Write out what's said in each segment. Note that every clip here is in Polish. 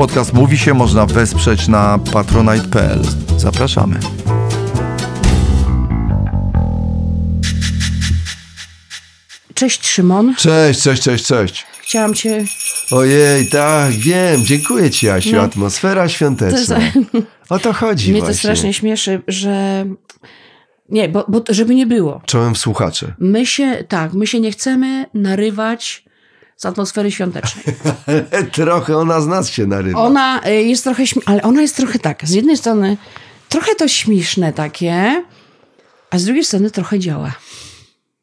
Podcast Mówi się można wesprzeć na patronite.pl. Zapraszamy. Cześć Szymon. Cześć, cześć, cześć, cześć. Chciałam cię... Ojej, tak, wiem. Dziękuję ci, Asiu. No. Atmosfera świąteczna. To O to chodzi Mnie to właśnie. strasznie śmieszy, że... Nie, bo, bo żeby nie było. Czołem w słuchacze. My się, tak, my się nie chcemy narywać z atmosfery świątecznej. Trochę ona z nas się narywa. Ona y, jest trochę, ale ona jest trochę tak, z jednej strony trochę to śmieszne takie, a z drugiej strony trochę działa.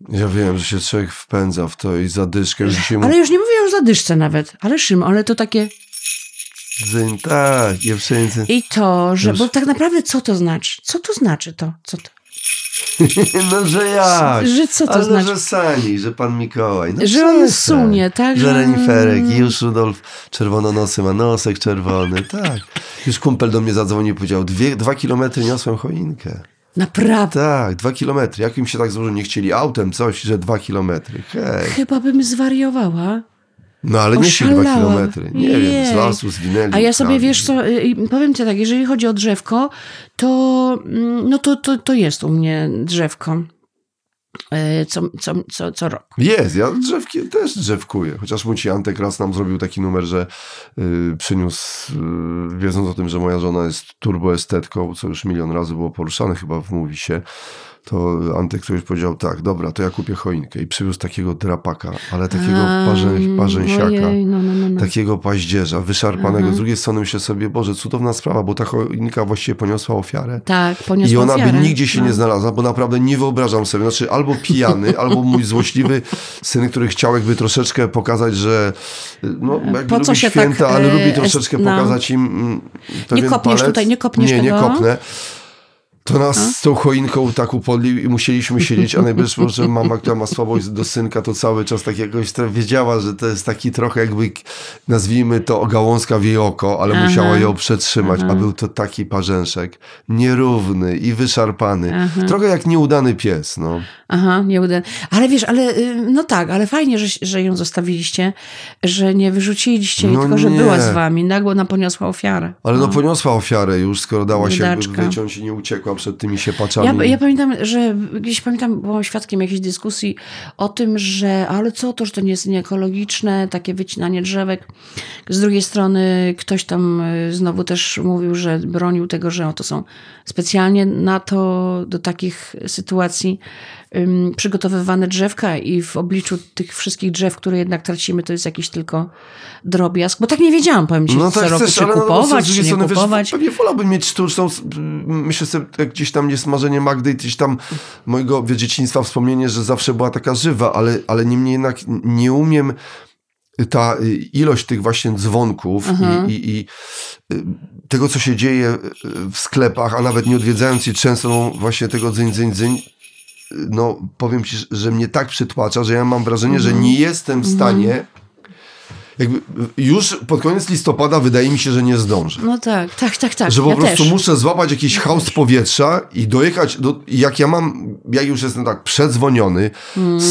Ja wiem, że się człowiek wpędza w to i zadyszkę. Już mu... Ale już nie mówię o zadyszce nawet, ale Szym, ale to takie Dzyń, Tak, wszędzie. i to, że, Już. bo tak naprawdę co to znaczy? Co to znaczy to? Co to? No, że jak? Że co to Ale znaczy? że Sani, że pan Mikołaj. No Że on sunie, tak? Że reniferek i już Rudolf czerwononosy ma nosek czerwony, tak. Już kumpel do mnie zadzwonił i powiedział, dwie, dwa kilometry niosłem choinkę. Naprawdę. Tak, dwa kilometry. Jak im się tak złożyło, nie chcieli autem coś, że dwa kilometry. Hej. Chyba bym zwariowała. No ale nie się dwa Oszalałam. kilometry. Nie wiem, z Jej. lasu zwinęli. A ja sobie, ukradli. wiesz co, y, powiem ci tak, jeżeli chodzi o drzewko, to, mm, no to, to, to jest u mnie drzewko. y, Co, co, co, co rok. Jest, ja drzewki też drzewkuję. Chociaż mój ci Antek raz nam zrobił taki numer, że y, przyniósł, y, wiedząc o tym, że moja żona jest turboestetką, co już milion razy było poruszane chyba w mówi się, to Antek ktoś powiedział tak, dobra, to ja kupię choinkę i przywiózł takiego drapaka, ale takiego parzę, parzęsiaka. Ojej, no, no, no, no. Takiego paździerza, wyszarpanego. Z drugiej strony myślę sobie, Boże, cudowna sprawa, bo ta choinka właściwie poniosła ofiarę. Tak, poniosła I ona ofiarę. by nigdzie się no. nie znalazła, bo naprawdę nie wyobrażam sobie. Znaczy, albo pijany, albo mój złośliwy syn, który chciał jakby troszeczkę pokazać, że no, jakby Po co lubi się święta, tak, ale e, lubi troszeczkę no. pokazać im mm, pewien kopniesz palec. tutaj, nie kopniesz Nie, nie tego? kopnę. To nas z tą choinką tak upodlił i musieliśmy siedzieć, a najwyżej może mama, która ma słabość do synka, to cały czas tak jakoś wiedziała, że to jest taki trochę jakby, nazwijmy to gałązka w jej oko, ale Aha. musiała ją przetrzymać, a był to taki parzęszek, nierówny i wyszarpany. Trochę jak nieudany pies, no. Aha, nie uda. Ale wiesz, ale y, no tak, ale fajnie, że, że ją zostawiliście, że nie wyrzuciliście No tylko że nie. była z wami. Nagło ona poniosła ofiarę. Ale no poniosła ofiarę już, skoro dała się Biedaczka. wyciąć i nie uciekła przed tymi siepaczami. Ja, ja pamiętam, że gdzieś pamiętam, byłam świadkiem jakiejś dyskusji o tym, że ale co to, że to nie jest nieekologiczne, takie wycinanie drzewek. Z drugiej strony ktoś tam y, znowu też mówił, że bronił tego, że to są specjalnie na to, do takich sytuacji przygotowywane drzewka i w obliczu tych wszystkich drzew, które jednak tracimy, to jest jakiś tylko drobiazg. Bo tak nie wiedziałam, powiem ci, No co tak roku, chcesz, czy ale no, no, kupować, z czy nie strony, kupować. Wiesz, pewnie wolałbym mieć sztuczną, myślę sobie, jak gdzieś tam jest marzenie Magdy i gdzieś tam mojego wie, dzieciństwa wspomnienie, że zawsze była taka żywa, ale, ale niemniej jednak nie umiem ta y, ilość tych właśnie dzwonków i, i, i y, tego, co się dzieje y, w sklepach, a nawet nie odwiedzając je często no, właśnie tego dzyń, dzyń, dzyń, no powiem ci, że mnie tak przytłacza, że ja mam wrażenie, że nie jestem w stanie jakby już pod koniec listopada wydaje mi się, że nie zdążę. No tak, tak, tak, tak. Że po ja prostu też. muszę złapać jakiś haust powietrza i dojechać do, jak ja mam, ja już jestem tak przedzwoniony,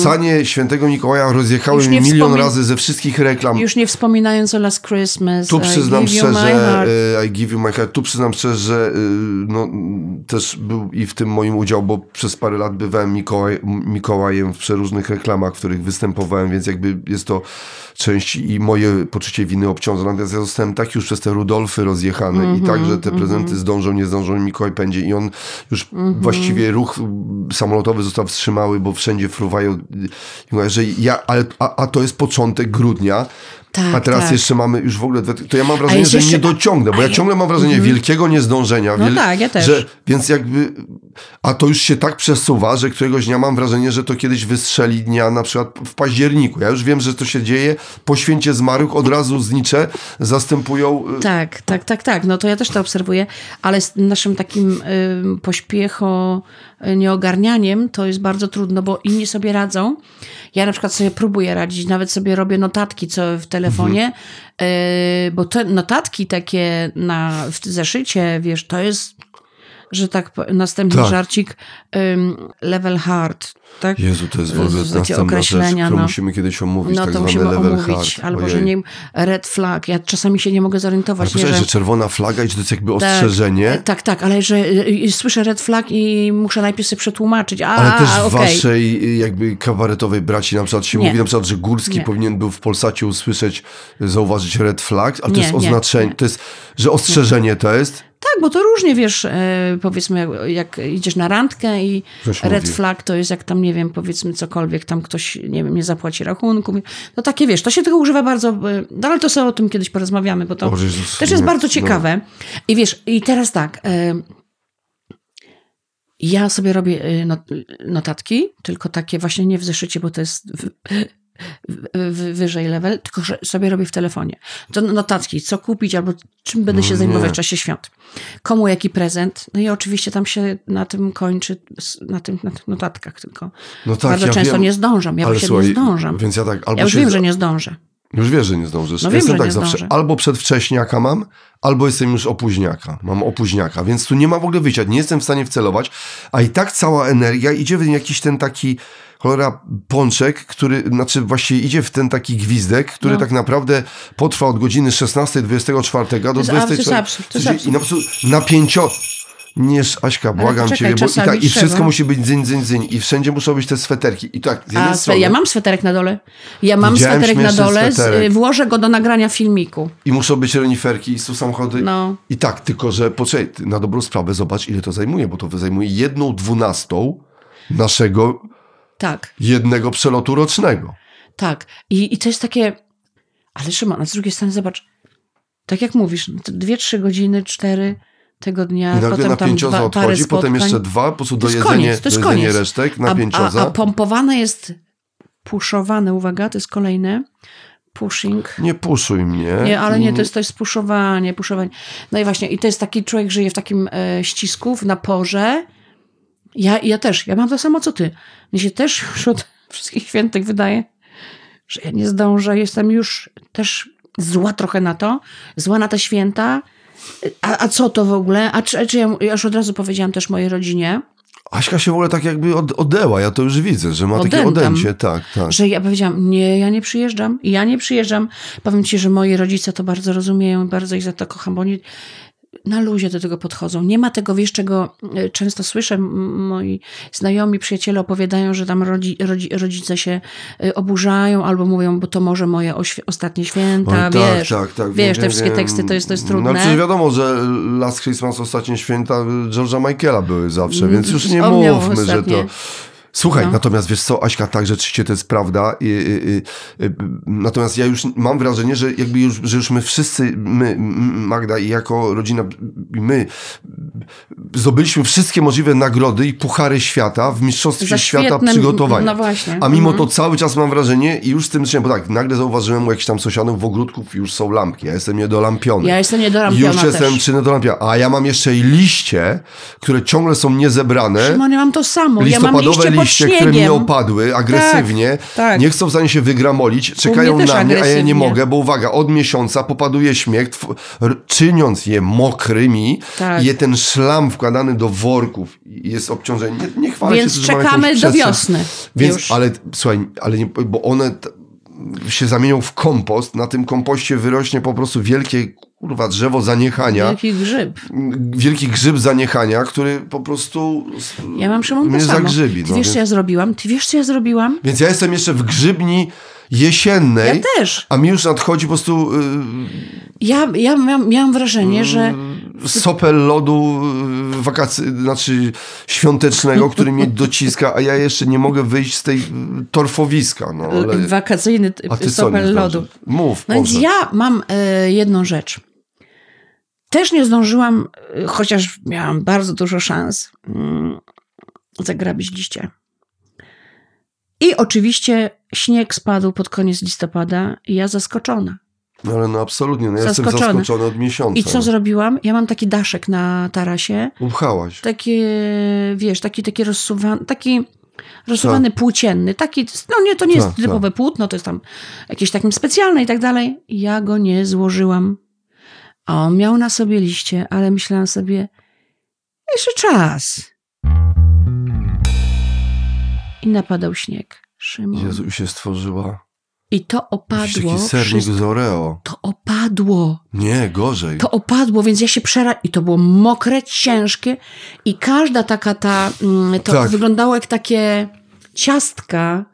sanie świętego Mikołaja rozjechały Już mi nie milion razy ze wszystkich reklam. Już nie wspominając o Last Christmas. Tu I przyznam give you my szczerze, e, I give you my heart, tu przyznam szczerze, że e, no, też był i w tym moim udział, bo przez parę lat bywałem Mikołaj, Mikołajem w przeróżnych reklamach, w których występowałem, więc jakby jest to część i moje poczucie winy obciąża. Natomiast ja zostałem tak już przez te Rudolfy rozjechany i tak, Mhm, że te prezenty zdążą, nie zdążą, Mikołaj pędzie i on już Mhm. właściwie ruch samolotowy został wstrzymały, bo wszędzie fruwają. I mówię, że ja, ale, a, a to jest początek grudnia, Tak, a teraz tak. jeszcze mamy już w ogóle, to ja mam wrażenie, że jeszcze- nie dociągnę, bo ja ciągle mam wrażenie wielkiego niezdążenia. No tak, ja też. Że, więc jakby, a to już się tak przesuwa, że któregoś dnia mam wrażenie, że to kiedyś wystrzeli dnia na przykład w październiku. Ja już wiem, że to się dzieje, po święcie zmarłych od razu znicze zastępują... y, Tak, tak, tak, tak. No to ja też to obserwuję, ale z naszym takim y, pośpiecho y, nieogarnianiem to jest bardzo trudno, bo inni sobie radzą. Ja na przykład sobie próbuję radzić, nawet sobie robię notatki co w telefonie, y, bo te notatki takie na, w zeszycie, wiesz, to jest że tak, następny Tak. żarcik, ym, level hard, tak? Jezu, to jest w ogóle następna rzecz, którą no. musimy kiedyś omówić, No tak to musimy level omówić, hard. albo Ojej. że nie wiem, red flag. Ja czasami się nie mogę Ale zorientować, nie, poczekaj, że... że czerwona flaga i że to jest jakby Tak, ostrzeżenie, Tak, tak, ale że y, y, słyszę red flag i muszę najpierw sobie przetłumaczyć. A, ale też a, w waszej y, jakby kabaretowej braci na przykład się Nie. mówi na przykład, że Górski Nie. powinien był w Polsacie usłyszeć, zauważyć red flag, ale to Nie, jest nie, oznaczenie, nie. to jest, że ostrzeżenie to jest, Tak, bo to różnie, wiesz, e, powiedzmy, jak, jak idziesz na randkę i red mówi. flag to jest jak tam, nie wiem, powiedzmy cokolwiek, tam ktoś, nie wiem, nie zapłaci rachunku. No takie, wiesz, to się tego używa bardzo, e, no ale to sobie o tym kiedyś porozmawiamy, bo to też jest bardzo no. ciekawe. I wiesz, i teraz tak, e, ja sobie robię not, notatki, tylko takie właśnie nie w zeszycie, bo to jest wyżej level, tylko że sobie robię w telefonie. To notatki, co kupić albo czym będę się No zajmować w czasie świąt. Komu jaki prezent. No i oczywiście tam się na tym kończy, na, tym, na tych notatkach tylko. no tak, Bardzo ja często wiem, nie zdążam. Ja właśnie nie zdążam. Więc ja tak, albo Ja już się, wiem, że nie zdążę. Już wiesz, że nie zdążysz. No wiem, jestem że tak nie zawsze. zdążę. Albo przedwcześniaka mam, albo jestem już opóźniaka. Mam opóźniaka, więc tu nie ma w ogóle wyjścia. Nie jestem w stanie wcelować, a i tak cała energia idzie w jakiś ten taki cholera pączek, który, znaczy właściwie idzie w ten taki gwizdek, który No. tak naprawdę potrwa od godziny 16.24 do jest ab- to jest 24. absurd, to jest I na po prostu napięcio... Nie, Aśka, błagam poczekaj, ciebie, bo i, tak, i wszystko musi być dzyń, dzyń, dzyń i wszędzie muszą być te sweterki. I tak, z jednej A strony, ja mam sweterek na dole. Ja mam sweterek na dole, z, sweterek. y, włożę go do nagrania filmiku. i muszą być reniferki, i są samochody. No. I tak, tylko że poczekaj, na dobrą sprawę zobacz, ile to zajmuje, bo to zajmuje jedną dwunastą naszego Tak. jednego przelotu rocznego. Tak. I, I to jest takie. Ale Szymon, a z drugiej strony zobacz, tak jak mówisz, no dwie, trzy godziny, cztery tego dnia, I nagle potem dwa, parę odchodzi, potem spotkań. jeszcze dwa, po prostu dojedzenie, koniec, dojedzenie resztek, A, a, napięcioza. a pompowane jest, puszowane, uwaga, to jest kolejne, pushing. Nie puszuj mnie. Nie, ale nie, to jest, to jest puszowanie, puszowanie. No i właśnie, i to jest taki człowiek, żyje w takim e, ścisku, w naporze. Ja, ja też, ja mam to samo co ty. Mnie się też już od wszystkich świętych wydaje, że ja nie zdążę, jestem już też zła trochę na to, zła na te święta. A, a co to w ogóle? A czy, czy ja, ja już od razu powiedziałam też mojej rodzinie, Aśka się w ogóle tak jakby od, odęła, ja to już widzę, że ma takie Odętam. odęcie, tak, tak. że ja powiedziałam, nie, ja nie przyjeżdżam, ja nie przyjeżdżam. Powiem ci, że moi rodzice to bardzo rozumieją, bardzo ich za to kocham, bo oni na luzie do tego podchodzą. Nie ma tego, wiesz, czego e, często słyszę, moi znajomi, przyjaciele opowiadają, że tam rodzi, rodzi, rodzice się e, oburzają albo mówią, bo to może moje ostatnie święta, Oj, wiesz, tak, tak, tak. wiesz, wiem, te wszystkie wiem. teksty, to jest, to jest No trudne. przecież wiadomo, że Last Christmas, Ostatnie Święta George'a Michaela były zawsze, więc już nie mówmy, że to... Słuchaj, No. natomiast wiesz co, Aśka, tak, rzeczywiście to jest prawda. I, i, i, natomiast ja już mam wrażenie, że jakby już, że już my wszyscy, my, Magda i jako rodzina, my zdobyliśmy wszystkie możliwe nagrody i puchary świata w Mistrzostwie Za Świata świetne- przygotowania. no właśnie. A mimo Mhm. to cały czas mam wrażenie i już z tym zacząłem, bo tak, nagle zauważyłem u jakichś tam sąsiadów w ogródków już są lampki. Ja jestem niedolampiony. Ja jestem niedolampiona Już jestem też. czy niedolampiony. A ja mam jeszcze i liście, które ciągle są niezebrane Szymon, ja mam to samo. Ja mam listopadowe liście liście, które mi śniegiem. opadły agresywnie, tak. nie chcą w stanie się wygramolić, czekają też na mnie, a ja nie mogę, bo uwaga, od miesiąca popaduje śmiech, czyniąc je mokrymi, Tak. je ten szlam wkładany do worków jest obciążenie. Nie, nie chwalę Więc się, że czekamy do wiosny. Więc, już. ale słuchaj, ale nie, bo one się zamienią w kompost, na tym kompoście wyrośnie po prostu wielkie kurwa drzewo zaniechania, Wielki grzyb. wielki grzyb zaniechania, który po prostu Ja mam Szymon mnie zagrzybi. Ty no, wiesz, więc- co ja zrobiłam? Ty wiesz, co ja zrobiłam? Więc ja jestem jeszcze w grzybni jesiennej, Ja też. a mi już nadchodzi po prostu Ja, ja miałam, miałam wrażenie, że y, sopel lodu y, wakacy, znaczy świątecznego, który mnie dociska, a ja jeszcze nie mogę wyjść z tej y, torfowiska. No, ale... wakacyjny sopel lodu. Mów, No więc ja mam jedną rzecz. Też nie zdążyłam, chociaż miałam bardzo dużo szans, mm, zagrabić liście. I oczywiście śnieg spadł pod koniec listopada i ja zaskoczona. No, ale no absolutnie, no, ja jestem Zaskoczony. od miesiąca. I co zrobiłam? Ja mam taki daszek na tarasie, Upchałaś. taki, wiesz, taki, taki rozsuwany, taki rozsuwany płócienny, taki, no nie, to nie jest Tak, typowe płótno, to jest tam jakieś takim specjalne i tak dalej. Ja go nie złożyłam. A on miał na sobie liście, ale myślałam sobie, Jeszcze czas. I napadał śnieg. Szymon. Jezu, się stworzyła. I to opadło. taki sernik wszystko. z Oreo. To opadło. Nie, gorzej. To opadło, więc ja się przera... I to było mokre, ciężkie. I każda taka ta... mm, To Tak. wyglądało jak takie ciastka,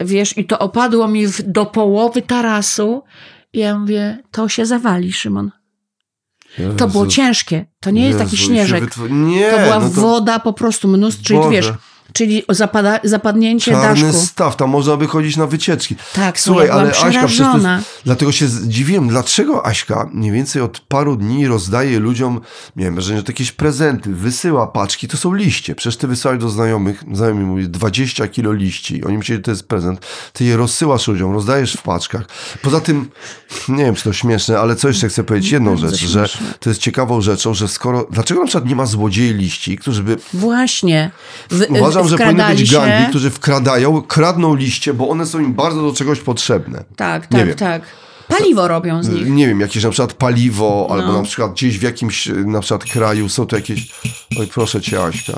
wiesz, i to opadło mi w, do połowy tarasu. I ja mówię, to się zawali, Szymon. To było Jezu. ciężkie. To nie jest taki Jezu, i się śnieżek. wytwo- Nie, To była no woda po prostu mnóstwo, czyli wiesz, czyli zapada, zapadnięcie Czarny daszku. staw, tam można by chodzić na wycieczki. Tak, Słuchaj, ja ale Aśka, przecież to dlatego się zdziwiłem, dlaczego Aśka mniej więcej od paru dni rozdaje ludziom, miałem wrażenie, że jakieś prezenty, wysyła paczki, to są liście. Przecież ty wysyłałeś do znajomych, znajomi mówi 20 kilo liści, oni myśleli, że to jest prezent, ty je rozsyłasz ludziom, rozdajesz w paczkach. Poza tym, nie wiem, czy to śmieszne, ale co jeszcze chcę powiedzieć, jedną Bardzo rzecz, że to jest ciekawą rzeczą, że skoro, dlaczego na przykład nie ma złodziei liści, którzy by Właśnie. W, Uważam, że powinny być gangi, którzy wkradają, kradną liście, bo one są im bardzo do czegoś potrzebne. Tak, tak, tak. Paliwo robią z nich. Nie wiem, jakieś na przykład paliwo, albo No. na przykład gdzieś w jakimś na przykład kraju są to jakieś... Oj, proszę cię, Aśka.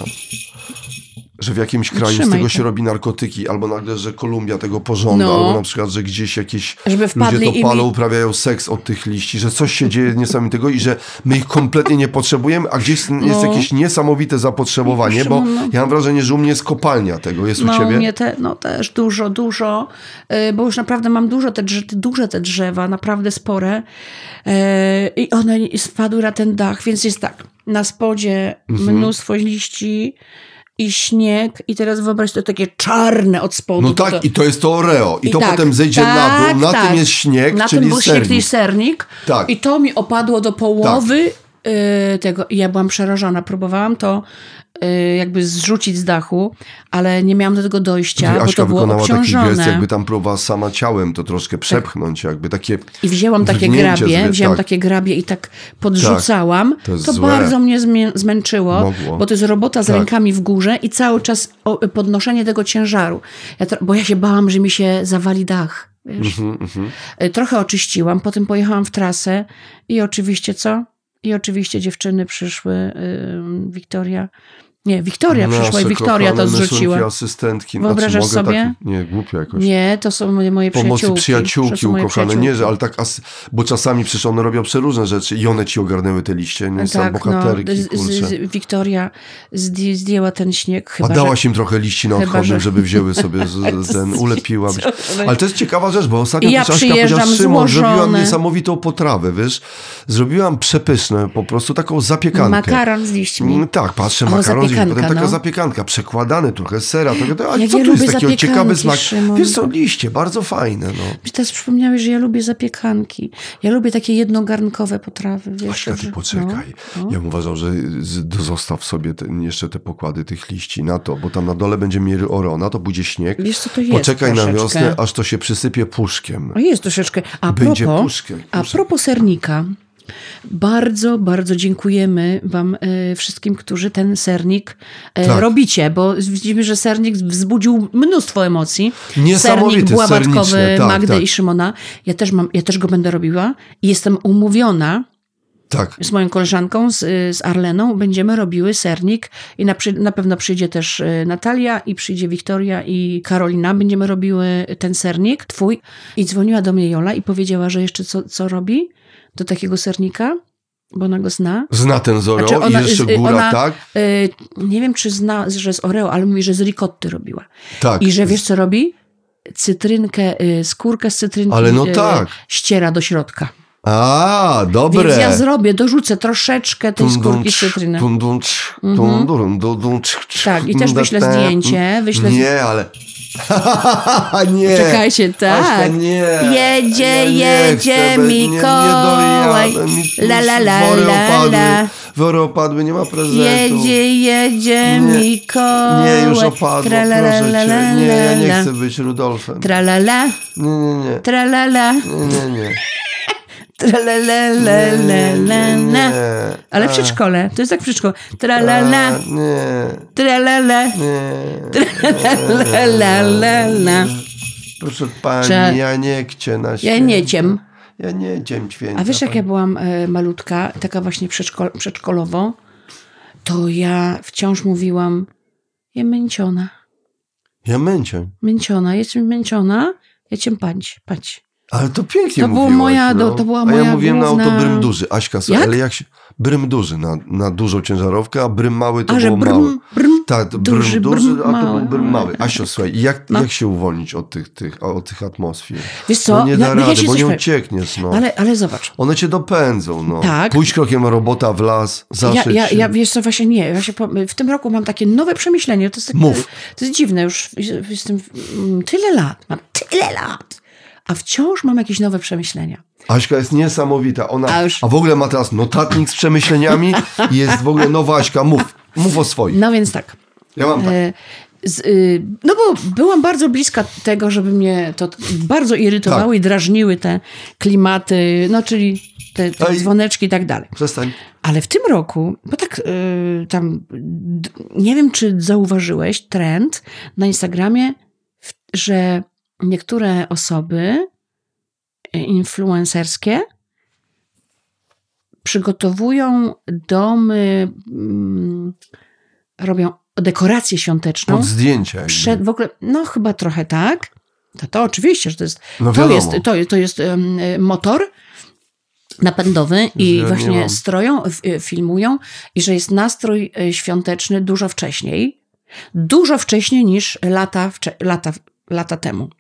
Że w jakimś kraju z Trzymaj tego to. się robi narkotyki, albo nagle, że Kolumbia tego pożąda, No. albo na przykład, że gdzieś jakieś ludzie to palą, mi- uprawiają seks od tych liści, że coś się dzieje niesamowitego i że my ich kompletnie nie potrzebujemy, a gdzieś jest No. jakieś niesamowite zapotrzebowanie, bo no. ja mam wrażenie, że u mnie jest kopalnia tego, jest u No, u ciebie? mnie te, no też dużo, dużo, y, bo już naprawdę mam dużo te duże te drzewa, naprawdę spore y, i one spadły na ten dach, więc jest tak, na spodzie Mhm. mnóstwo liści i śnieg i teraz wyobraź to takie czarne od spodu. No tak, i to jest to Oreo. I, i to tak, potem zejdzie na tak, dół, na tak. tym jest śnieg, Na czyli tym był śnieg, sernik. czyli sernik. Tak. I to mi opadło do połowy y, tego. I ja byłam przerażona. Próbowałam to y, jakby zrzucić z dachu, ale nie miałam do tego dojścia, bo Aśka to było wykonała taki obciążone. gest, jakby tam próbowała sama ciałem to troszkę przepchnąć, jakby takie... I wzięłam takie grabie, wzięłam tak. takie grabie i tak podrzucałam. to jest to złe. bardzo mnie zmęczyło, Mogło. bo to jest robota z Tak. rękami w górze i cały czas podnoszenie tego ciężaru. Ja to, bo ja się bałam, że mi się zawali dach. Wiesz? Mhm, Y, Trochę oczyściłam, potem pojechałam w trasę i oczywiście co? I oczywiście dziewczyny przyszły, Wiktoria. Nie, Wiktoria przyszła i Wiktoria to zrzuciła. mysunki, asystentki. Wyobrażasz znaczy, sobie? Tak, nie, głupio jakoś. Nie, to są moje, Pomocy przyjaciółki. ukochane. Nie, że, ale tak, as, bo czasami przecież one robią przeróżne rzeczy i one ci ogarnęły te liście, nie? Są bohaterki, no, z, kurczę. z, z, Wiktoria zdj, zdjęła ten śnieg chyba, A że- dałaś im trochę liści na Chyba, odchodnym, że- żeby wzięły sobie z, ten, ulepiła. Ale to jest ciekawa rzecz, bo ostatnio I ja Aśka powiedziała, Szymon, zrobiłam niesamowitą potrawę, wiesz? Zrobiłam przepyszne, po prostu taką zapiekankę. Makaron z liśćmi. Mm, Tak, patrzę, makaron, zapiekanka, potem taka no. zapiekanka, przekładane trochę sera, trochę, to, a Jak co ja tu jest takiego ciekawy smak? Szymon. Wiesz, są liście, bardzo fajne, no. Mi teraz przypomniałeś, że ja lubię zapiekanki. Ja lubię takie jednogarnkowe potrawy. Wiesz, Aśka, ty poczekaj. no, no. Ja bym uważał, że zostaw sobie te, jeszcze te pokłady tych liści na to, bo tam na dole będzie mieli orona, to będzie śnieg. Wiesz, co to jest Poczekaj na troszeczkę. wiosnę, aż to się przysypie puszkiem. O, jest troszeczkę. A Będzie propos, puszkiem, a propos sernika, bardzo, bardzo dziękujemy Wam e, wszystkim, którzy ten sernik e, Tak. robicie, bo widzimy, że sernik wzbudził mnóstwo emocji. Sernik serniczny, tak, Magdy tak. i Szymona. Ja też, mam, ja też go będę robiła i jestem umówiona Tak. z moją koleżanką, z, z Arleną, będziemy robiły sernik i na, na pewno przyjdzie też e, Natalia i przyjdzie Wiktoria i Karolina. Będziemy robiły ten sernik, twój. I dzwoniła do mnie Jola i powiedziała, że jeszcze co, co robi do takiego sernika, bo ona go zna. Zna ten zoreo Znaczy ona- i jeszcze z- góra, ona- tak? E, nie wiem, czy zna, że z Oreo, ale mówi, że z ricotty robiła. Tak. I że wiesz, co robi? Cytrynkę, e, skórkę z cytrynki Ale no e, tak. ściera do środka. A, dobre. Więc ja zrobię, dorzucę troszeczkę tej skórki z cytryny. Tak, i też wyślę zdjęcie, wyślę Nie, ale... nie. Czekajcie, tak. nie. Jedzie, jedzie Mikołaj. La, la, la, wory la, la. Wory opadły, nie ma prezentu. Jedzie, jedzie Nie. Mikołaj. Nie, już opadło, Tralala, proszę la, la, cię. Nie, ja nie la. chcę być Rudolfem. Tralala, Nie, nie, nie. tralala, Nie, nie, nie. Tralala. Ale w przedszkole, to jest jak w przedszkole. Tralala, tralala, nie. la, la, la, la. Proszę pani, ja nie chcę na święta. Ja nie ciem. Ja nie ciem święta. A wiesz, jak pani. ja byłam e, malutka, taka właśnie przedszkol, przedszkolowo, to ja wciąż mówiłam, ja męciona, Ja męcię. męciona, jestem męciona, ja cię pać, pać. Ale to pięknie To była mówiłaś, moja- no. to- była A moja ja mówiłem główna- na auto brym duży. Aśka, Jak? ale jak się... Brym duży na, na dużą ciężarówkę, a brym mały to A było małe. brm, brm, Tak, to duży, brym duży, brm a to był mały. brym mały. Asio, słuchaj, jak, No. jak się uwolnić od tych, tych, od tych atmosfer? Wiesz co, No nie da ja rady, ci bo nie uciekniesz, no. ale, ale zobacz, One cię dopędzą, no. Tak. Pójść krokiem robota w las, ja, zaszyć ja, się. ja wiesz co, właśnie nie, właśnie po, w tym roku mam takie nowe przemyślenie, to jest, tak, Mów. to jest dziwne, już jestem mm, tyle lat, mam tyle lat, a wciąż mam jakieś nowe przemyślenia. Aśka jest niesamowita. Ona, A a, już- w ogóle ma teraz notatnik z przemyśleniami i jest w ogóle nowa Aśka. Mów, mów o swoich. No więc tak, Ja mam tak. E, Z, y, no bo byłam bardzo bliska tego, żeby mnie to bardzo irytowały Tak. i drażniły te klimaty, no czyli te, te Ej. dzwoneczki i tak dalej. Przestań. Ale w tym roku, bo tak y, tam, nie wiem czy zauważyłeś trend na Instagramie, że niektóre osoby y, influencerskie przygotowują domy, mm, robią dekorację świąteczną Pod zdjęcia. przed, w ogóle, no chyba trochę tak. To, to oczywiście, że to jest, No to jest, to, to jest e, motor napędowy i właśnie stroją, e, filmują i że jest nastrój e, świąteczny dużo wcześniej. Dużo wcześniej niż lata, lata, lata temu.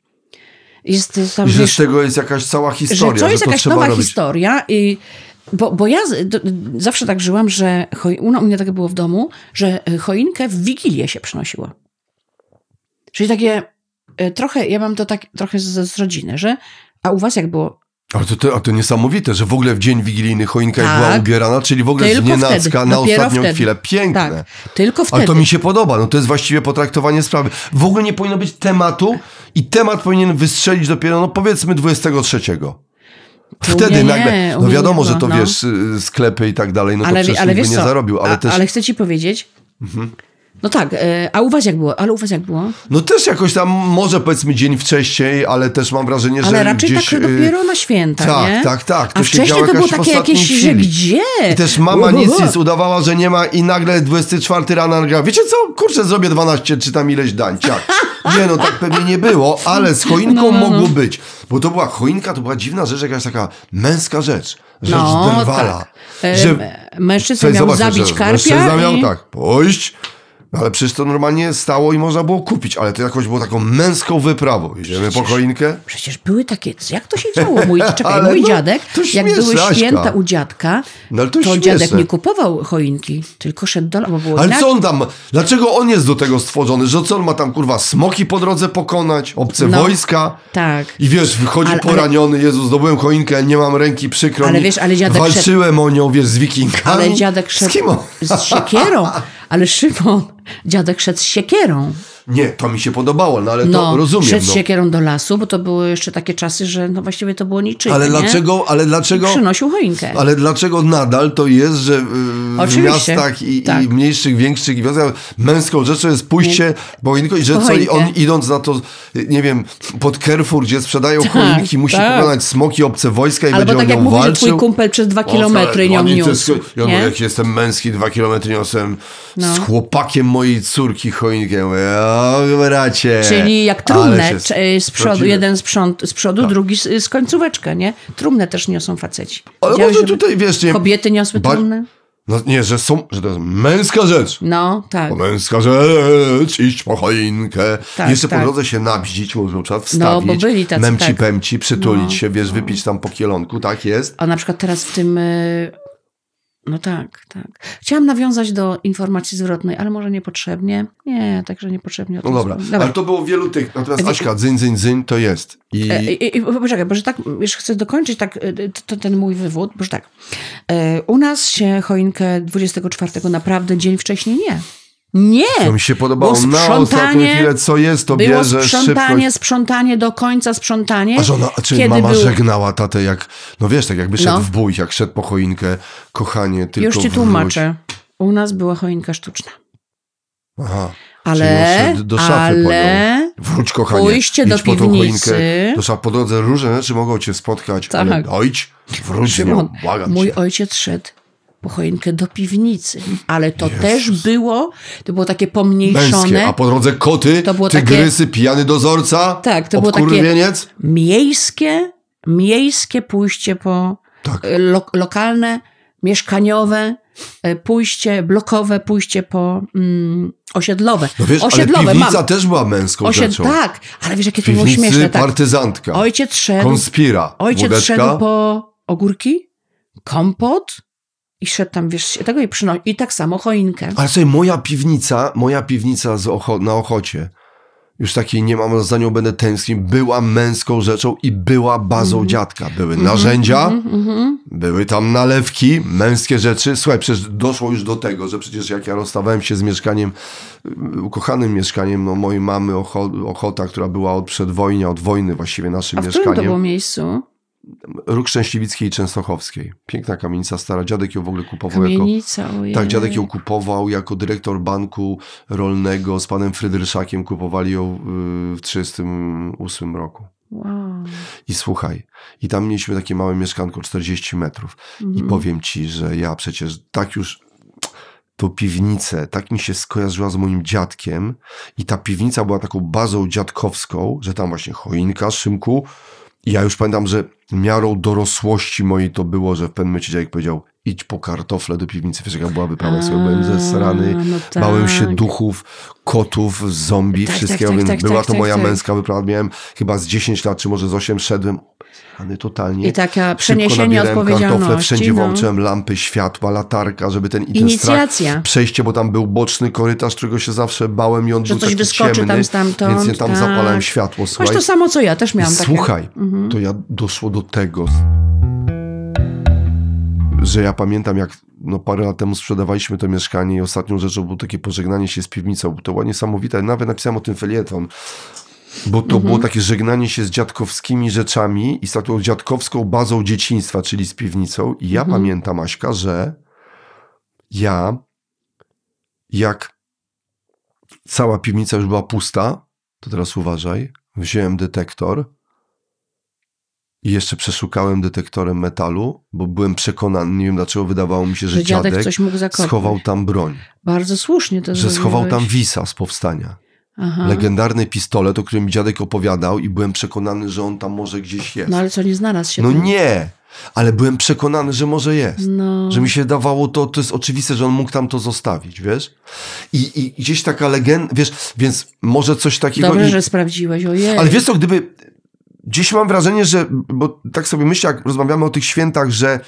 Jest tam, I że wiesz, z tego jest jakaś cała historia, że to jest to jakaś nowa robić. historia i bo, bo ja z, d, d- zawsze tak żyłam, że choj, u mnie tak było w domu, że e, choinkę w Wigilię się przynosiło. Czyli takie e, trochę, ja mam to tak trochę z, z rodziny, że a u was jak było? Ale to, to, a to niesamowite, że w ogóle w dzień wigilijny choinka Tak. była ubierana, czyli w ogóle z Tylko nienacka wtedy, na ostatnią wtedy. chwilę. Piękne. Tak, tylko wtedy. Ale to mi się podoba, no to jest właściwie potraktowanie sprawy. W ogóle nie powinno być tematu i temat powinien wystrzelić dopiero, no powiedzmy 23. Wtedy nie, nagle, no wiadomo, nie że to no. wiesz, y, sklepy i tak dalej, no to ale, przecież ale wiesz by co, nie zarobił, ale a, też, ale chcę ci powiedzieć, no tak, e, a u was jak było? Ale u was jak było? no też jakoś tam, może powiedzmy dzień wcześniej, ale też mam wrażenie, że Ale raczej gdzieś... tak y, dopiero na święta, tak, nie? tak, tak, to A się wcześniej to było takie jakieś, że chwili. gdzie? I też mama Uhu. nic nic udawała, że nie ma i nagle 24 rano nagrała. Wiecie co? Kurczę, zrobię 12 czy tam ileś dań. Ciach. Nie no, tak pewnie nie było, ale z choinką No, no, no. mogło być. Bo to była choinka, to była dziwna rzecz, jakaś taka męska rzecz. Rzecz No, drwala. tak. E, Że, Mężczyzna Słuchaj, miał zabić że karpia Mężczyzna miał i... tak, pójść, no ale przecież to normalnie stało i można było kupić, ale to jakoś było taką męską wyprawą. Idziemy po choinkę. Przecież były takie, jak to się działo? Mój, czekaj, Ale mój no, dziadek, jak były Aśka. święta u dziadka, No ale to to dziadek nie kupował choinki, tylko szedł do bo było Ale inaczej. co on tam, dlaczego on jest do tego stworzony? Że co on ma tam kurwa smoki po drodze pokonać, obce No. wojska? Tak. I wiesz, wychodzi Ale- poraniony, Jezu, zdobyłem choinkę, nie mam ręki, przykro Ale mi. wiesz, ale dziadek Walczyłem o nią, wiesz, z wikingami. Ale dziadek Z szedł kim on? z siekierą. Ale Szymon, dziadek szedł z siekierą. Nie, to mi się podobało, no ale to No, rozumiem. szedł z No. siekierą do lasu, bo to były jeszcze takie czasy, że no właściwie to było niczyje, Ale nie? dlaczego, ale dlaczego... Przynosił choinkę. Ale dlaczego nadal to jest, że y, w Oczywiście. miastach i, Tak. i mniejszych, większych wioskach męską rzeczą jest pójście po choinkę i że co, i on idąc na to, nie wiem, pod Carrefour, gdzie sprzedają choinki, musi tak. pokonać smoki, obce wojska i Albo będzie tak o jak nią mówi, walczył. twój kumpel przez dwa kilometry nią oni to niósł. Ja mówię, nie? jak jestem męski, dwa kilometry niosłem No. z chłopakiem mojej córki choinkę. Ja o bracie. Czyli jak trumnę y, z przodu, jeden z, prząd, z przodu, drugi z, z końcóweczkę, nie? Trumnę też niosą faceci. Ale może tutaj, wiesz, nie... Kobiety niosły Ba- trumnę? No nie, że są, że to jest męska rzecz. No, tak. To męska rzecz, iść po choinkę. Tak, Jeszcze tak. po drodze się nabździć, może na przykład No, bo wstawić. byli tacy, memci tak. pemci, przytulić No, się, wiesz, wypić tam po kielonku, tak jest. A na przykład teraz w tym. No tak, tak. Chciałam nawiązać do informacji zwrotnej, ale może niepotrzebnie. Nie, także niepotrzebnie. o No dobra, wspomnę. ale to było wielu tych. Natomiast Wie- Aśka, dzyń, dzyń, dzyń to jest. I E, I, i, poczekaj, bo że tak, już chcę dokończyć tak, e, to, ten mój wywód, bo że tak, e, u nas się choinkę 24 naprawdę dzień wcześniej nie. Nie! to mi się podobało Było na ostatnią chwilę, co jest, to Było bierzesz sprzątanie, szybko. sprzątanie do końca, sprzątanie. A żona, czy kiedy mama był- żegnała tatę jak, no wiesz, tak jakby szedł No. w bój, jak szedł po choinkę, kochanie, tylko Już ci tłumaczę. U nas była choinka sztuczna. Aha. Ale, do szafy ale Wróć, kochanie. Pójście do po tą piwnicy. choinkę. To trzeba po drodze różne rzeczy mogą cię spotkać, Tak. ale dojdź, wróć Szymon, mój cię. ojciec szedł po choinkę do piwnicy. Ale to Jezus. też było, to było takie Męskie, pomniejszone, a po drodze koty, To było takie- tygrysy, pijany dozorca, Tak, to było takie- miejskie, miejskie pójście po Tak. e, lo, lokalne, mieszkaniowe, e, pójście blokowe, pójście po mm, osiedlowe. No wiesz, osiedlowe ale piwnica mam. też była męską Osied... rzeczą. Tak, ale wiesz, jakie W to było piwnicy śmieszne. Tak? partyzantka, Ojciec szedł, konspira, ojciec wódeczka. szedł po ogórki, kompot i szedł tam, wiesz, tego i przynosił. I tak samo choinkę. Ale sobie moja piwnica, moja piwnica z Ocho, na Ochocie, już takiej nie mam, za nią będę tęsknił, była męską rzeczą i była bazą Mhm. dziadka. Były narzędzia, Mhm. były tam nalewki, męskie rzeczy. Słuchaj, przecież doszło już do tego, że przecież jak ja rozstawałem się z mieszkaniem, y, ukochanym mieszkaniem no, mojej mamy Ocho, Ochota, która była od przedwojnia, od wojny właściwie naszym A w którym to mieszkaniem. było miejscu? Róg Szczęśliwickiej i Częstochowskiej. Piękna kamienica stara. Dziadek ją w ogóle kupował jako... Kamienica, ojej. Tak, dziadek ją kupował jako dyrektor banku rolnego z panem Frydryszakiem. Kupowali ją y, w 1938 roku. Wow. I słuchaj, i tam mieliśmy takie małe mieszkanko 40 metrów. Mhm. I powiem ci, że ja przecież tak już tą piwnicę, tak mi się skojarzyła z moim dziadkiem i ta piwnica była taką bazą dziadkowską, że tam właśnie choinka, szymku ja już pamiętam, że miarą dorosłości mojej to było, że w pewnym momencie dziadek powiedział idź po kartofle do piwnicy, wiesz jaka była wyprawa, ja sobie byłem zesrany, no tak. bałem się duchów, kotów, zombie, Tak, wszystkiego, tak, tak, więc tak, była tak, to tak, moja tak. męska wyprawa, miałem chyba z 10 lat, czy może z 8 szedłem, ale totalnie. I taka przeniesienie nabierałem kartofle, odpowiedzialności. wszędzie no. włączyłem lampy, światła, latarka, żeby ten i ten strach, Inicjacja. przejście, bo tam był boczny korytarz, którego się zawsze bałem i on Że był coś wyskoczy ciemny, tam stamtąd, więc ja tam tak. zapalałem światło, Masz słuchaj. to samo, co ja, też miałam takie. Słuchaj, Mhm. to ja doszło do tego, że ja pamiętam, jak no, parę lat temu sprzedawaliśmy to mieszkanie i ostatnią rzeczą było takie pożegnanie się z piwnicą. To było niesamowite. Nawet napisałem o tym felieton. Bo to było takie żegnanie się z dziadkowskimi rzeczami i z taką dziadkowską bazą dzieciństwa, czyli z piwnicą. I ja pamiętam, Aśka, że ja, jak cała piwnica już była pusta, to teraz uważaj, wziąłem detektor i jeszcze przeszukałem detektorem metalu, bo byłem przekonany, nie wiem dlaczego wydawało mi się, że, Że dziadek dziadek schował tam broń, Bardzo słusznie to że schował tam zrobiłeś. wisa z powstania. Aha. Legendarny pistolet, o którym dziadek opowiadał i byłem przekonany, że on tam może gdzieś jest. No ale co, nie znalazł się No tam? nie, ale byłem przekonany, że może jest. No. Że mi się dawało to, to jest oczywiste, że on mógł tam to zostawić, wiesz? I, i gdzieś taka legenda, wiesz, więc może coś takiego... Dobrze, i, że sprawdziłeś, ojej. ale wiesz co, gdyby... Dziś mam wrażenie, że... Bo tak sobie myślę, jak rozmawiamy o tych świętach, że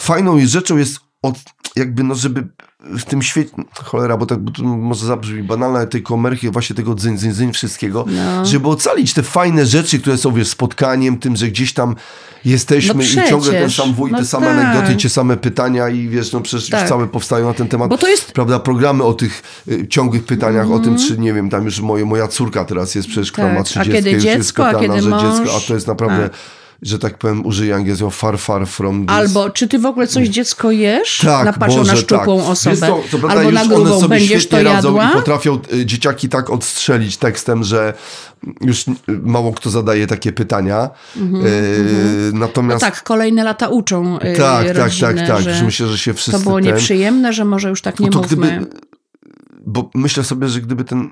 fajną rzeczą jest od, jakby, no żeby w tym świecie... Cholera, bo, tak, bo to może zabrzmi banalne, ale tej komerchy, właśnie tego dzyń, dzyń, dzyń wszystkiego, No. żeby ocalić te fajne rzeczy, które są, wiesz, spotkaniem, tym, że gdzieś tam jesteśmy No i ciągle ten sam wuj, no te same tak. anegdoty, te same pytania i wiesz, no przecież Tak. już całe powstają na ten temat. Bo to jest- Prawda, programy o tych y, ciągłych pytaniach, o Mhm. tym, czy nie wiem, tam już moje, moja córka teraz jest przecież, która Tak. ma A 30, kiedy już jest dziecko, a kiedy że dziecko, a mąż? to jest naprawdę, Tak. Że tak powiem, użyję angielskiego, far, far from this. Albo czy ty w ogóle coś dziecko jesz? Tak, Napatrzą Boże, na szczupłą tak. osobę. Co, co prawda Albo na one grubą sobie będziesz to jadła? i potrafią y, dzieciaki tak odstrzelić tekstem, że już y, mało kto zadaje takie pytania. Y, No natomiast tak, kolejne lata uczą yy, tak, tak, rodzinę, tak, tak. że Już myślę, że się wszyscy to było ten... nieprzyjemne, że może już tak nie No to mówmy. gdyby, bo myślę sobie, że gdyby ten,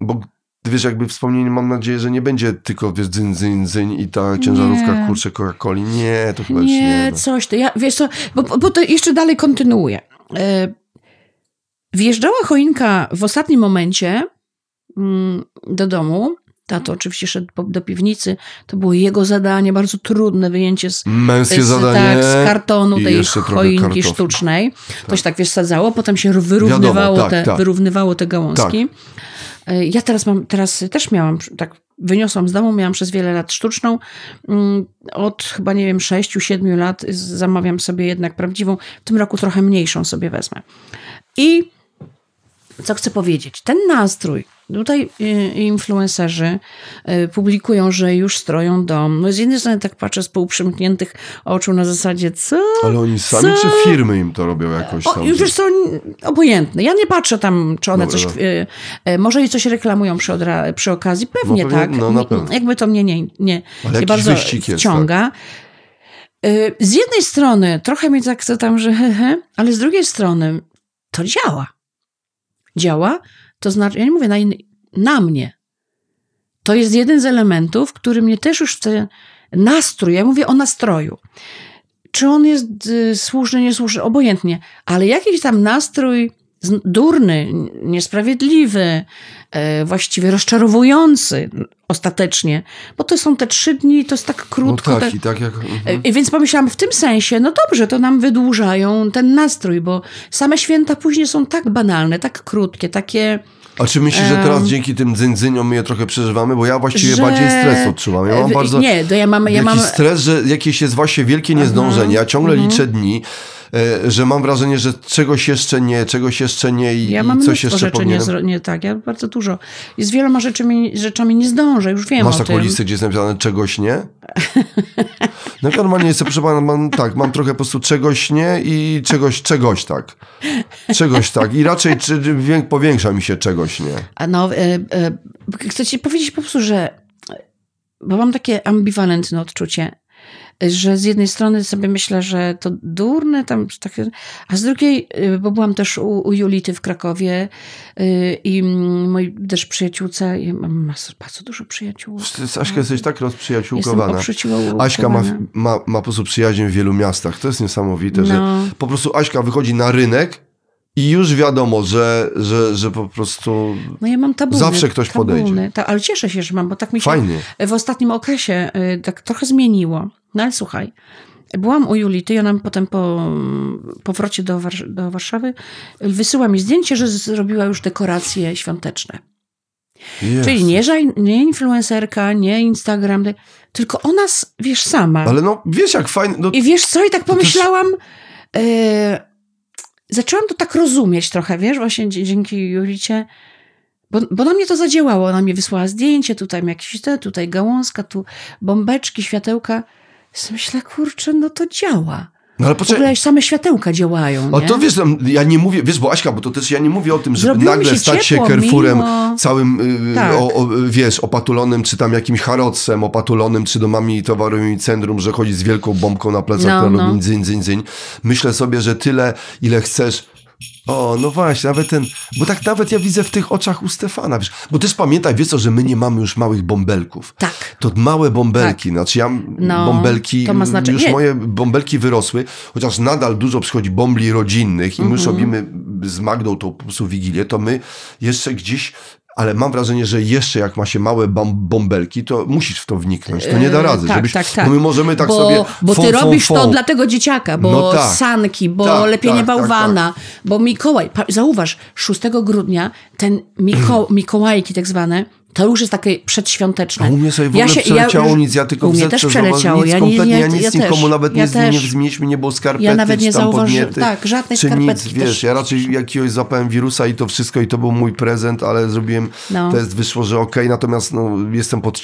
bo wiesz, jakby wspomnienie, mam nadzieję, że nie będzie tylko, wiesz, dzyń, dzyń, dzyń i ta ciężarówka, Nie. kurczę, Coca-Coli. Nie, to chyba już nie. Nie, no. coś to. Ja, wiesz co, bo, bo to jeszcze dalej kontynuuję. E, Wjeżdżała choinka w ostatnim momencie mm, do domu. Tato oczywiście szedł do piwnicy. To było jego zadanie, bardzo trudne wyjęcie z, Męskie z, zadanie. tak, z kartonu tej choinki sztucznej. To się tak wiesz, sadzało, potem się wyrównywało, Wiadomo, tak, te, tak. wyrównywało te gałązki. E, Ja teraz mam, teraz też miałam, tak wyniosłam z domu, miałam przez wiele lat sztuczną. Mm, Od chyba, nie wiem, 6-7 lat zamawiam sobie jednak prawdziwą. W tym roku trochę mniejszą sobie wezmę. I co chcę powiedzieć? Ten nastrój. Tutaj y, influencerzy y, publikują, że już stroją dom. No z jednej strony tak patrzę z półprzymkniętych oczu na zasadzie, co? Ale oni sami Co? czy firmy im to robią jakoś tam? już co, obojętne. Ja nie patrzę tam, czy one Dobra, coś, y, może i coś reklamują przy, odra- przy okazji. Pewnie No pewnie, tak. no na Mi- pewno. Jakby to mnie nie, nie, Ale nie bardzo jest, tak. z jednej strony trochę mnie tak tam, że hehe, ale z drugiej strony to działa. Działa, to znaczy, ja nie mówię na, na mnie. To jest jeden z elementów, który mnie też już chce nastrój, ja mówię o nastroju. Czy on jest y, słuszny, niesłuszny, obojętnie, ale jakiś tam nastrój durny, niesprawiedliwy, e, właściwie rozczarowujący ostatecznie, bo to są te trzy dni, to jest tak krótko. No tak, i tak jak... Mhm. E, więc pomyślałam w tym sensie, no dobrze, to nam wydłużają ten nastrój, bo same święta później są tak banalne, tak krótkie, takie a czy myślisz, że teraz dzięki tym dzyndzeniom my je trochę przeżywamy? Bo ja właściwie że... bardziej stres odczuwam. Ja mam bardzo... Nie, to ja mam... Ja mam... stres, że jakieś jest właśnie wielkie niezdążenie. Ja ciągle mhm. liczę dni, że mam wrażenie, że czegoś jeszcze nie, czegoś jeszcze nie i, ja i mam coś jeszcze rzeczy powinienem... nie, nie tak, ja bardzo dużo. I z wieloma rzeczami, rzeczami nie zdążę, już wiem Masz o taką tym. listę, gdzie jest napisane czegoś nie? No normalnie jest, proszę pana, mam, tak, mam trochę po prostu czegoś nie i czegoś, czegoś tak. Czegoś tak. I raczej czy, powiększa mi się czegoś nie. A no, e, e, chcę ci powiedzieć po prostu, że bo mam takie ambiwalentne odczucie że z jednej strony sobie myślę, że to durne tam takie, a z drugiej, y, bo byłam też u, u Julity w Krakowie y, i moi też przyjaciółce, i mam bardzo dużo przyjaciół. Aśka, jesteś tak rozprzyjaciółkowana. Aśka ma, ma, ma po prostu przyjaźń w wielu miastach. To jest niesamowite, no. że po prostu Aśka wychodzi na rynek i już wiadomo, że, że, że po prostu no ja mam tabuny, zawsze ktoś tabuny, podejdzie. Ta, ale cieszę się, że mam, bo tak mi się Fajnie. w ostatnim okresie y, tak trochę zmieniło. No ale słuchaj, byłam u Julity i ona potem po powrocie do, do Warszawy wysyła mi zdjęcie, że zrobiła już dekoracje świąteczne. Yes. Czyli nie, nie influencerka, nie Instagram, tylko ona, wiesz, sama. Ale no, wiesz jak fajnie... No, I wiesz co, i tak pomyślałam... Też... Y zaczęłam to tak rozumieć trochę, wiesz, właśnie dzięki Julicie, bo, bo na mnie to zadziałało. Ona mi wysłała zdjęcie, tutaj jakieś te, tutaj gałązka, tu bombeczki, światełka. Myślę, kurczę, no to działa. No ale poczekaj. W ogóle same światełka działają. A to wiesz, ja nie mówię, wiesz, bo Aśka, bo to też ja nie mówię o tym, żeby nagle się stać się Carrefourem mimo... całym, y, tak. o, o, wiesz, opatulonym, czy tam jakimś harocem opatulonym, czy domami towarowymi centrum, że chodzi z wielką bombką na plecach, no, która no. robi dzyń, dzyń, dzyń. Myślę sobie, że tyle, ile chcesz o, no właśnie, nawet ten, bo tak nawet ja widzę w tych oczach u Stefana, wiesz, bo też pamiętaj, wiesz co, że my nie mamy już małych bąbelków. Tak. To małe bąbelki, tak. znaczy ja no, bąbelki, to ma znaczenie. już nie. moje bąbelki wyrosły, chociaż nadal dużo przychodzi bombli rodzinnych i my mm -hmm. robimy z Magdą tą po prostu wigilię, to my jeszcze gdzieś ale mam wrażenie, że jeszcze jak ma się małe bąbelki, to musisz w to wniknąć. To nie da rady. tak, żebyś, tak, tak. Bo my możemy tak bo, sobie... Bo ty robisz to dla tego dzieciaka, bo no tak. sanki, bo tak, lepienie tak, tak, bałwana, bo Mikołaj... Zauważ, 6 grudnia ten Miko, Mikołajki tak zwane to już jest takie przedświąteczne. A u mnie sobie w ogóle ja się, przeleciało ja, nic, ja tylko u mnie też przeleciało. Nic, ja kompletnie, nie, ja nic ja nikomu też, nawet ja nie, też. nie zmieniliśmy, nie było skarpety, ja nawet nie zauważyłem, tak, żadnej czy nic, wiesz, ja raczej jakiegoś zapałem wirusa i to wszystko i to był mój prezent, ale zrobiłem no. test, wyszło, że okej, okay, natomiast no, jestem pod,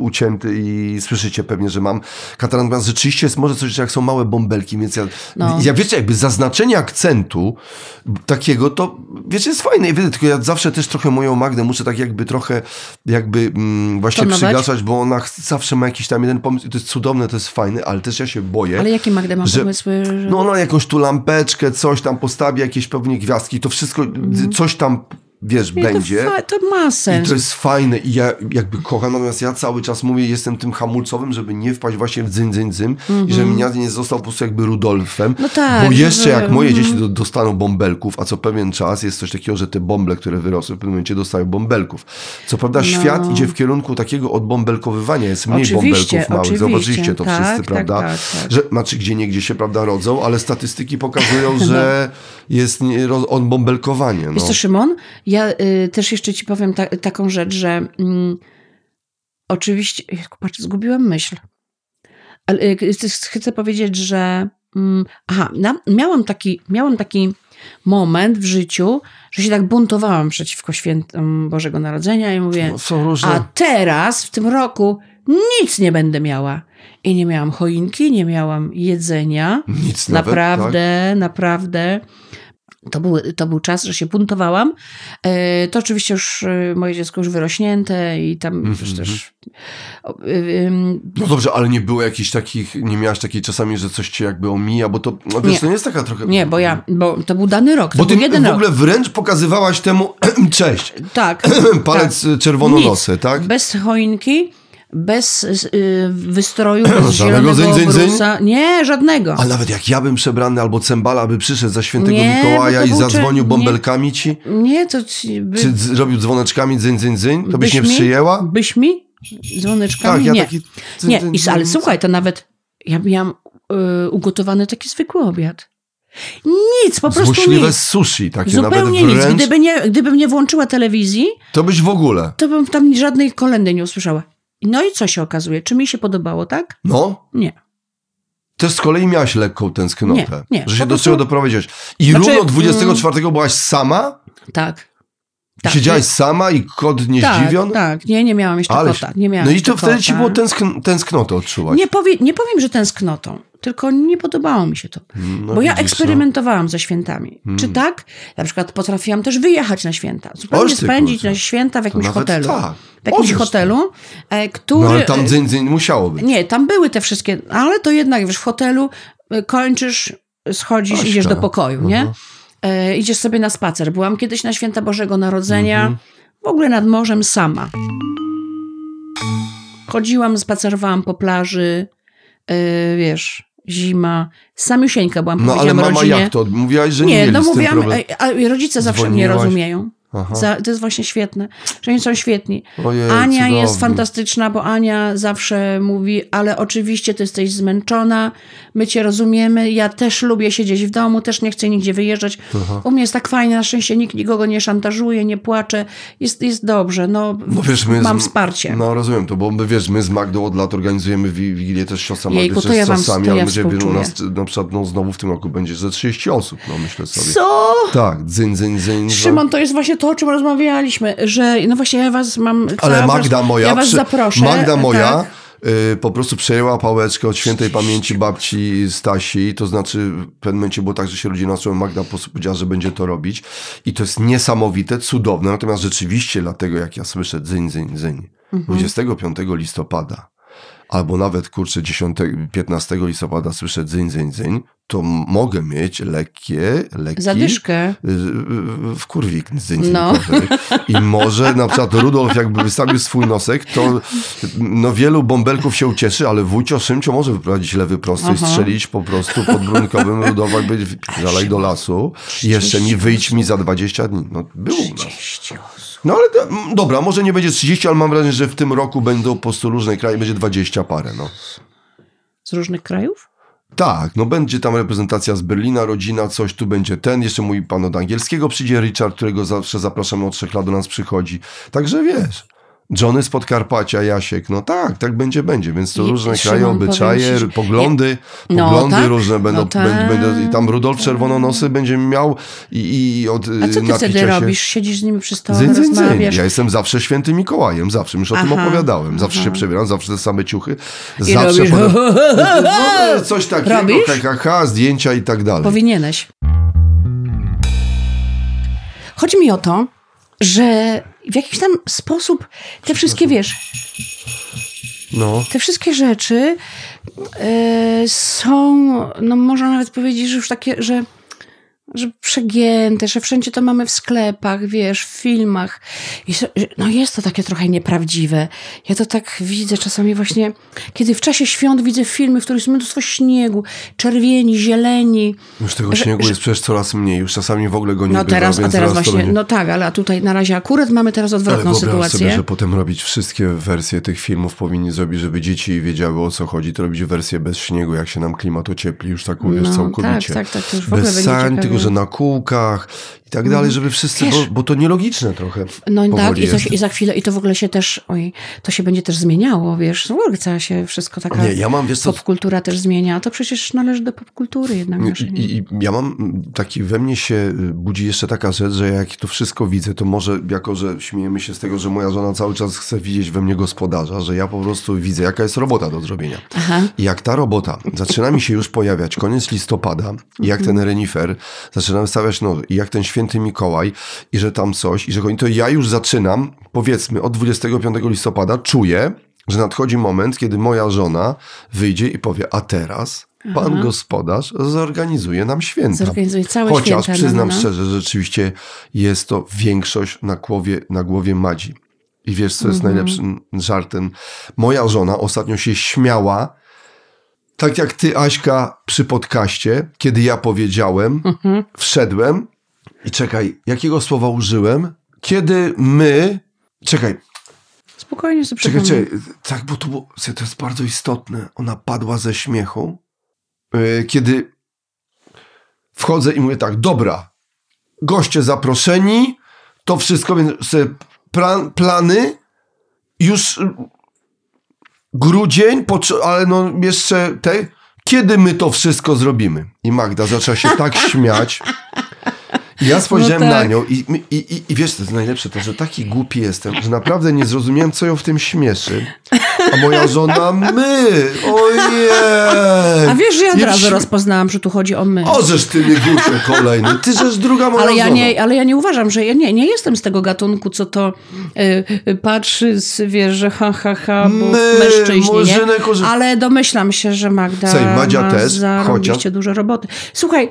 ucięty i słyszycie pewnie, że mam kataran, natomiast rzeczywiście jest może coś, jak są małe bąbelki, więc ja, no. ja wiecie, jakby zaznaczenie akcentu takiego, to wiecie, jest fajne, I wiecie, tylko ja zawsze też trochę moją Magdę muszę tak jakby trochę jakby mm, właśnie przygasać, bo ona zawsze ma jakiś tam jeden pomysł i to jest cudowne, to jest fajne, ale też ja się boję. Ale jakie Magda ma że, pomysły? Że... No ona jakąś tu lampeczkę, coś tam postawi, jakieś pewnie gwiazdki, to wszystko, mm. coś tam wiesz, nie, będzie. To, to ma sens. I to jest fajne i ja jakby kocham, natomiast ja cały czas mówię, jestem tym hamulcowym, żeby nie wpaść właśnie w dzyn, dzyn, dzyn mm -hmm. i żebym ja nie został po prostu jakby Rudolfem. No tak. Bo jeszcze jak moje mm -hmm. dzieci do, dostaną bąbelków, a co pewien czas jest coś takiego, że te bąble, które wyrosły w pewnym momencie dostają bąbelków. Co prawda no. świat idzie w kierunku takiego odbąbelkowywania, jest mniej oczywiście, bąbelków małych. Zauważyliście to tak, wszyscy, tak, prawda? Tak, tak, że, znaczy gdzie niegdzie się, prawda, rodzą, ale statystyki pokazują, że no. jest odbąbelkowanie. No. Wiesz co, Szymon? Ja y, też jeszcze ci powiem ta, taką rzecz, że mm, oczywiście, patrz, zgubiłam myśl. Ale y, chcę powiedzieć, że mm, aha, na, miałam, taki, miałam taki moment w życiu, że się tak buntowałam przeciwko świętom Bożego Narodzenia i mówię, no, a teraz w tym roku nic nie będę miała. I nie miałam choinki, nie miałam jedzenia. Nic Naprawdę, nawet, tak? naprawdę. To był, to był czas, że się buntowałam. E, To oczywiście już e, moje dziecko już wyrośnięte i tam Mhm, już też... ym, No dobrze, ale nie było jakichś takich, nie miałaś takiej czasami, że coś cię jakby omija, bo to, no wiesz, Nie. to nie jest taka trochę... Nie, bo ja, bo to był dany rok, Bo ty jeden w rok. ogóle wręcz pokazywałaś temu, cześć, Tak. palec tak. czerwononosy, Nic. tak? Bez choinki, bez y, wystroju, bez Żadnego zielonego zyń, zyń, zyń? obrusa. Nie, żadnego. Ale nawet jak ja bym przebrany albo cembala by przyszedł za świętego Nie, Mikołaja i zadzwonił czyn- bąbelkami ci, Nie, to ci, by, czy z- robił dzwoneczkami dzyń, dzyń, dzyń, to byś nie mi? przyjęła? Byś mi? Dzwoneczkami? Tak, ja nie. taki... dzyń, nie, dzyń, I, ale dzyń. słuchaj, to nawet ja miałam y, ugotowany taki zwykły obiad. Nic, po prostu Złośliwe nic. sushi, takie Zupełnie nawet nic. wręcz, Gdyby nie, gdybym nie włączyła telewizji, to byś w ogóle, to bym tam żadnej kolendy nie usłyszała. No i co się okazuje? Czy mi się podobało, tak? no, Nie. też z kolei miałaś lekką tęsknotę, Nie, nie, że się do czego doprowadziłaś. I Znaczy, równo 24 byłaś sama? Tak. Tak. Siedziałaś sama i kot nie tak, zdziwion? tak. Nie, nie miałam jeszcze Ale kota. Nie miałam No i to wtedy ci kota. było tęskn tęsknotę odczuwać. Nie, powie, nie powiem, że tęsknotą, tylko nie podobało mi się to. No bo ja widzisz, eksperymentowałam ze świętami. Hmm. Czy tak? Na przykład potrafiłam też wyjechać na święta. Zupełnie spędzić kurczę. na święta w jakimś hotelu. tak. W jakimś hotelu, e, który... No ale tam dzyń, dzyń musiało być. Nie, tam były te wszystkie, ale to jednak, wiesz, w hotelu e, kończysz, schodzisz, Aśka. idziesz do pokoju, nie? Mhm. E, idziesz sobie na spacer. Byłam kiedyś na święta Bożego Narodzenia, Mhm. w ogóle nad morzem sama. Chodziłam, spacerowałam po plaży, e, wiesz, zima. Samiusieńka byłam, No ale mama rodzinie. jak to? Mówiłaś, że nie, Nie, no mówiłam, a rodzice zawsze mnie Dzwoniłaś? rozumieją. Aha. Za, to jest właśnie świetne, że oni są świetni. Ojej, Ania jest fantastyczna, bo Ania zawsze mówi, ale oczywiście ty jesteś zmęczona, my cię rozumiemy, ja też lubię siedzieć w domu, też nie chcę nigdzie wyjeżdżać. U mnie jest tak fajnie, na szczęście nikt nikogo nie szantażuje, nie płacze, jest, jest dobrze, no, No wiesz, mam z, wsparcie. No rozumiem to, bo my wiesz, my z Magdą od lat organizujemy wi- Wigilię też siostra Magdy, to ja z ale ja będzie wielu współczuję. nas, na przykład no, znowu w tym roku będzie ze 30 osób, no myślę sobie. Co? Tak, dzyń, dzyń, dzyń. Szymon, to jest właśnie to, o czym rozmawialiśmy, że no właśnie ja was mam... Ale Magda moja, Ja was przy- zaproszę. Magda moja tak. po prostu przejęła pałeczkę od świętej pamięci babci Stasi, to znaczy w pewnym momencie było tak, że się ludzie nastroją, Magda powiedziała, że będzie to robić i to jest niesamowite, cudowne, natomiast rzeczywiście dlatego jak ja słyszę dzyń, dzyń, dzyń, Mhm. 25 listopada albo nawet kurczę 10, 15 listopada słyszę dzyń, dzyń, dzyń, to mogę mieć lekkie, lekki Zadyszkę. y, w kurwik dzyń, No. I może na przykład Rudolf jakby wystawił swój nosek, to no wielu bąbelków się ucieszy, ale wujcio Szymcio może wyprowadzić lewy prosty i Aha. strzelić po prostu pod brunkowym Rudolfa jakby zalej do lasu i jeszcze mi wyjdź mi za 20 dni. No było u nas. 30 osób. No ale to, dobra, może nie będzie 30, ale mam wrażenie, że w tym roku będą po prostu różne kraje, będzie 20 parę, no. Z różnych krajów? Tak, no będzie tam reprezentacja z Berlina, rodzina, coś tu będzie ten, jeszcze mój pan od angielskiego przyjdzie Richard, którego zawsze zapraszamy od trzech lat do nas przychodzi. Także wiesz, Johnny z Podkarpacia, Jasiek, no tak, tak będzie, będzie, więc to różne Szymon, kraje, obyczaje, ci, poglądy, No poglądy tak, różne będą, no tak, będą, i tam Rudolf Czerwononosy będzie miał i, i od A co ty wtedy się... robisz? Siedzisz z nimi przy stole, Dzyń, dzyń, dzyń. rozmawiasz? Ja jestem zawsze świętym Mikołajem, zawsze, już o tym opowiadałem. Zawsze aha. się przebieram, zawsze te same ciuchy. I zawsze robisz potem- no, coś takiego, Robisz? KKK, zdjęcia i tak dalej. Powinieneś. Chodzi mi o to, że w jakiś tam sposób te wszystkie, wiesz, No. te wszystkie rzeczy e, są, no można nawet powiedzieć, że już takie, że, że przegięte, że wszędzie to mamy w sklepach, wiesz, w filmach. I, no jest to takie trochę nieprawdziwe. Ja to tak widzę czasami właśnie, kiedy w czasie świąt widzę filmy, w których jest mnóstwo śniegu, czerwieni, zieleni. Już tego Że- śniegu że- jest przecież coraz mniej, już czasami w ogóle go nie No bywa, teraz, a teraz właśnie, będzie... no tak, ale tutaj na razie akurat mamy teraz Ale odwrotną wyobraź sytuację. sobie, że potem robić wszystkie wersje tych filmów powinni zrobić, żeby dzieci wiedziały o co chodzi, to robić wersję bez śniegu, jak się nam klimat ociepli, już tak uwierz No, całkowicie. tak, tak, tak, to już w ogóle bez sań, tylko że na kółkach i tak dalej, żeby wszyscy, bo, bo to nielogiczne trochę. No tak, i, się, i za chwilę, i to w ogóle się też, oj, to się będzie też zmieniało, wiesz, w ogóle cała się wszystko taka Nie, ja mam, wiesz co, popkultura też zmienia, a to przecież należy do popkultury jednak nie? I, I ja mam taki, we mnie się y, budzi jeszcze taka rzecz, że jak to wszystko widzę, to może jako, że śmiejemy się z tego, że moja żona cały czas chce widzieć we mnie gospodarza, że ja po prostu widzę, jaka jest robota do zrobienia. Aha. I jak ta robota zaczyna mi się już pojawiać, koniec listopada, i jak ten renifer zaczynam stawiać noże i jak ten święty Mikołaj i że tam coś i że oni to ja już zaczynam, powiedzmy od 25 listopada czuję, że nadchodzi moment, kiedy moja żona wyjdzie i powie, a teraz pan gospodarz zorganizuje nam święta. Zorganizuje całe Chociaż święta, przyznam no, no. szczerze, że rzeczywiście jest to większość na głowie, na głowie Madzi. I wiesz, co jest Mhm. najlepszym żartem? Moja żona ostatnio się śmiała, tak jak ty, Aśka, przy podcaście, kiedy ja powiedziałem, Mhm. wszedłem i czekaj, jakiego słowa użyłem? Kiedy my... Czekaj, Spokojnie sobie czekaj, czekaj. Tak, bo to, było, to jest bardzo istotne. Ona padła ze śmiechu, yy, kiedy wchodzę i mówię tak, dobra, goście zaproszeni, to wszystko, więc plan, plany, już grudzień, ale no jeszcze te, kiedy my to wszystko zrobimy? I Magda zaczęła się tak śmiać. I ja spojrzałem No na tak. nią i, i, i, i wiesz, to jest najlepsze to, że taki głupi jestem, że naprawdę nie zrozumiałem, co ją w tym śmieszy. A moja żona, my, ojej. A wiesz, że ja od razu rozpoznałam, że tu chodzi o my. O, żeż ty nie gusie kolejny. Ty żeż druga moja Ale ja, żona. nie, ale ja nie uważam, że ja nie, nie jestem z tego gatunku, co to y, patrzy, z, wiesz, że ha, ha, ha, bo My, mężczyźni, nie? Ale domyślam się, że Magda Słuchaj, Madzia ma też, chociaż- dużo roboty. Słuchaj,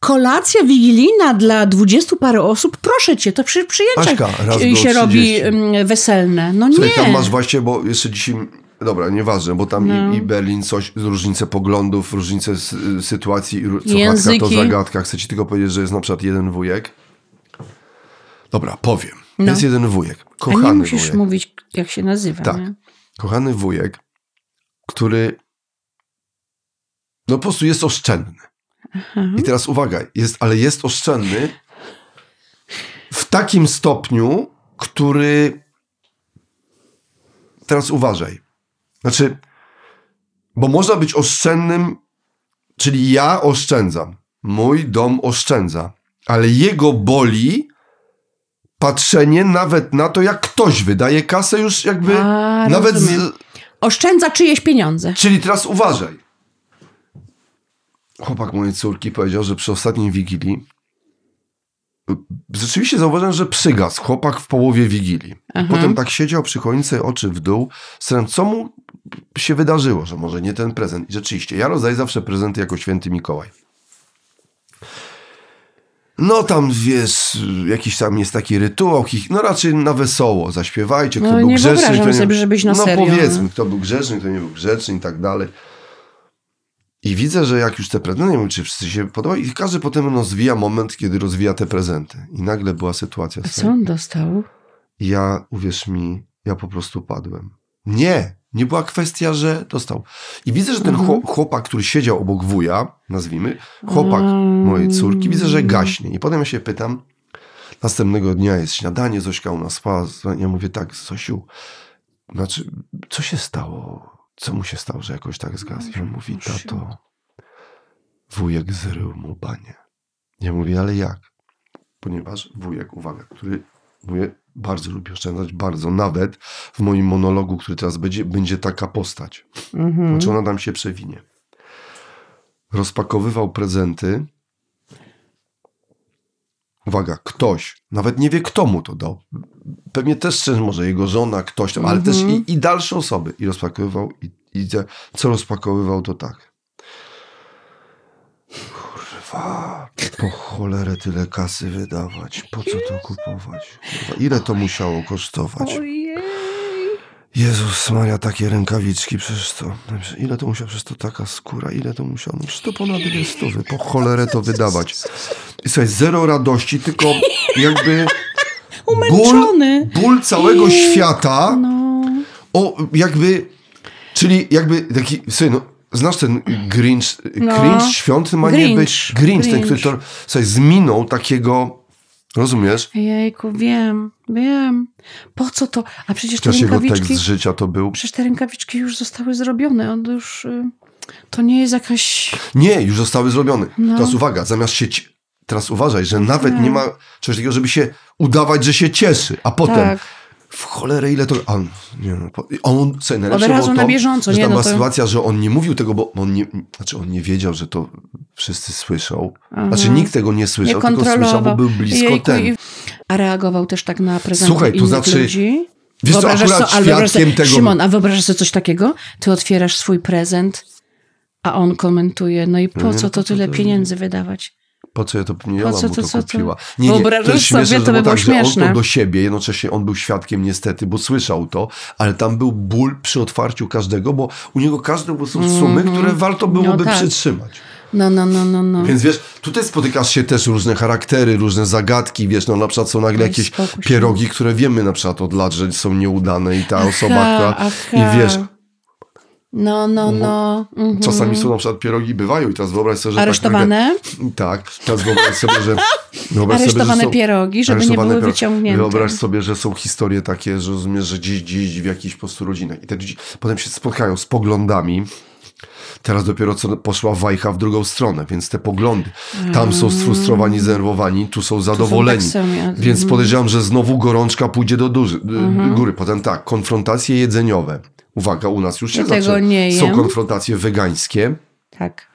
kolacja wigilijna dla dwudziestu parę osób, proszę cię, to przy przyjęciach Aśka, się, robi 30. mm, weselne. No Słuchaj, nie. tam masz właśnie, bo jeszcze dzisiaj, dobra, nieważne, bo tam No. i, i Berlin coś, różnice poglądów, różnice s- sytuacji, co chatka to Języki. zagadka. Chcę ci tylko powiedzieć, że jest na przykład jeden wujek. Dobra, powiem. No. Jest jeden wujek, A nie kochany musisz wujek. mówić, jak się nazywa. Tak. Nie? Kochany wujek, który no po prostu jest oszczędny. I teraz uwaga, jest, ale jest oszczędny w takim stopniu, który teraz uważaj. Znaczy, bo można być oszczędnym, czyli ja oszczędzam, mój dom oszczędza, ale jego boli patrzenie nawet na to, jak ktoś wydaje kasę już jakby A, nawet z, Oszczędza czyjeś pieniądze. Czyli teraz uważaj. Chłopak mojej córki powiedział, że przy ostatniej wigilii rzeczywiście zauważyłem, że przygasł chłopak w połowie wigilii. Aha. Potem tak siedział przy choince, oczy w dół, stałem, co mu się wydarzyło, że może nie ten prezent. I rzeczywiście, ja rozdaję zawsze prezenty jako święty Mikołaj. No tam, wiesz, jakiś tam jest taki rytuał, no raczej na wesoło, zaśpiewajcie, kto No, był nie grzeczny. wyobrażam kto nie... sobie, żebyś na no, serio, powiedzmy, no. kto był grzeczny, kto nie był grzeczny i tak dalej. I widzę, że jak już te prezenty, nie wiem, czy wszyscy się podobają, i każdy potem rozwija moment, kiedy rozwija te prezenty. I nagle była sytuacja. A co on dostał? i ja, uwierz mi, ja po prostu padłem. Nie, nie była kwestia, że dostał. I widzę, że ten Mhm. chłop- chłopak, który siedział obok wuja, nazwijmy, chłopak Mm. mojej córki, widzę, że gaśnie. I potem ja się pytam, następnego dnia jest śniadanie, Zośka u nas spała. Ja mówię tak, Zosiu, znaczy, co się stało? Co mu się stało, że jakoś tak zgasł? I on mówi, tato, wujek zrył mu banie. Ja mówię, ale jak? Ponieważ wujek, uwaga, który mówię, bardzo lubi oszczędzać, bardzo. Nawet w moim monologu, który teraz będzie, będzie taka postać. Mhm. Znaczy ona tam się przewinie. Rozpakowywał prezenty. Uwaga, ktoś, nawet nie wie kto mu to dał. Pewnie też szczerze, może jego żona, ktoś tam, ale też i, i dalsze osoby. I rozpakowywał i, i co rozpakowywał to tak. Kurwa, po cholerę tyle kasy wydawać. Po co to kupować? Kurwa, ile to musiało kosztować? Jezus Maria, takie rękawiczki, przecież to, ile to musiał, przecież to taka skóra, ile to musiało, no przecież to ponad dwie stówy, po cholerę to wydawać. I słuchaj, zero radości, tylko jakby ból, Umęczony. ból całego świata, No. o jakby, czyli jakby taki, słuchaj, no, znasz ten Grinch, No. Grinch świąt ma nie Grinch, być, Grinch, ten, który Grinch. to, słuchaj, z miną takiego, rozumiesz? Jejku, wiem, wiem. Po co to? A przecież te Też jego rękawiczki... tekst życia to był, Przecież te rękawiczki już zostały zrobione. On już... y, To nie jest jakaś... Nie, już zostały zrobione. No. Teraz uwaga, zamiast się. Teraz uważaj, że nawet Tak. nie ma czegoś takiego, żeby się udawać, że się cieszy, a potem Tak. W cholerę ile to. A, nie, no, on sobie najlepsze Od razu było na to, bieżąco, że nie, tam no była to- sytuacja, że on nie mówił tego, bo on nie, znaczy on nie wiedział, że to wszyscy słyszą. Znaczy nikt tego nie Nie słyszał, tylko słyszał, bo był blisko Jejku, ten. i- A reagował też tak na prezenty Słuchaj, to znaczy- ludzi? Wiesz co, akurat wyobrażasz świadkiem tego- Szymon, a wyobrażasz sobie coś takiego? Ty otwierasz swój prezent, a on komentuje, no i po Nie, co no to to- tyle to- pieniędzy wydawać? Po co ja to nie co mu to, to to? kupiła? Nie, nie, to jest sobie, śmieszne, to że by było tak, że on śmieszne. to do siebie, jednocześnie on był świadkiem niestety, bo słyszał to, ale tam był ból przy otwarciu każdego, bo u niego każdy są sumy, które warto byłoby Mhm. No tak. przytrzymać. No, no, no, no, no. Więc wiesz, tutaj spotykasz się też różne charaktery, różne zagadki, wiesz, no na przykład są nagle jakieś pierogi, które wiemy na przykład od lat, że są nieudane i ta osoba, która... aha. I wiesz, No, no, no. Mhm. czasami są na przykład pierogi bywają i teraz wyobraź sobie, że Aresztowane? Tak, tak, teraz wyobraź sobie, że... Wyobraź Aresztowane sobie, że są, pierogi, żeby nie aresztowane były pierogi. wyciągnięte. Wyobraź sobie, że są historie takie, że rozumiesz, że gdzieś, gdzieś w jakichś po prostu rodzinach i te dzieci potem się spotkają z poglądami, Teraz dopiero co poszła wajcha w drugą stronę, więc te poglądy. Tam są sfrustrowani, zdenerwowani, tu są zadowoleni. tak samo, ja- Więc mhm. podejrzewam, że znowu gorączka pójdzie do duży, góry. Potem tak, konfrontacje jedzeniowe. Uwaga, u nas już się Ja nie Są konfrontacje wegańskie, Tak,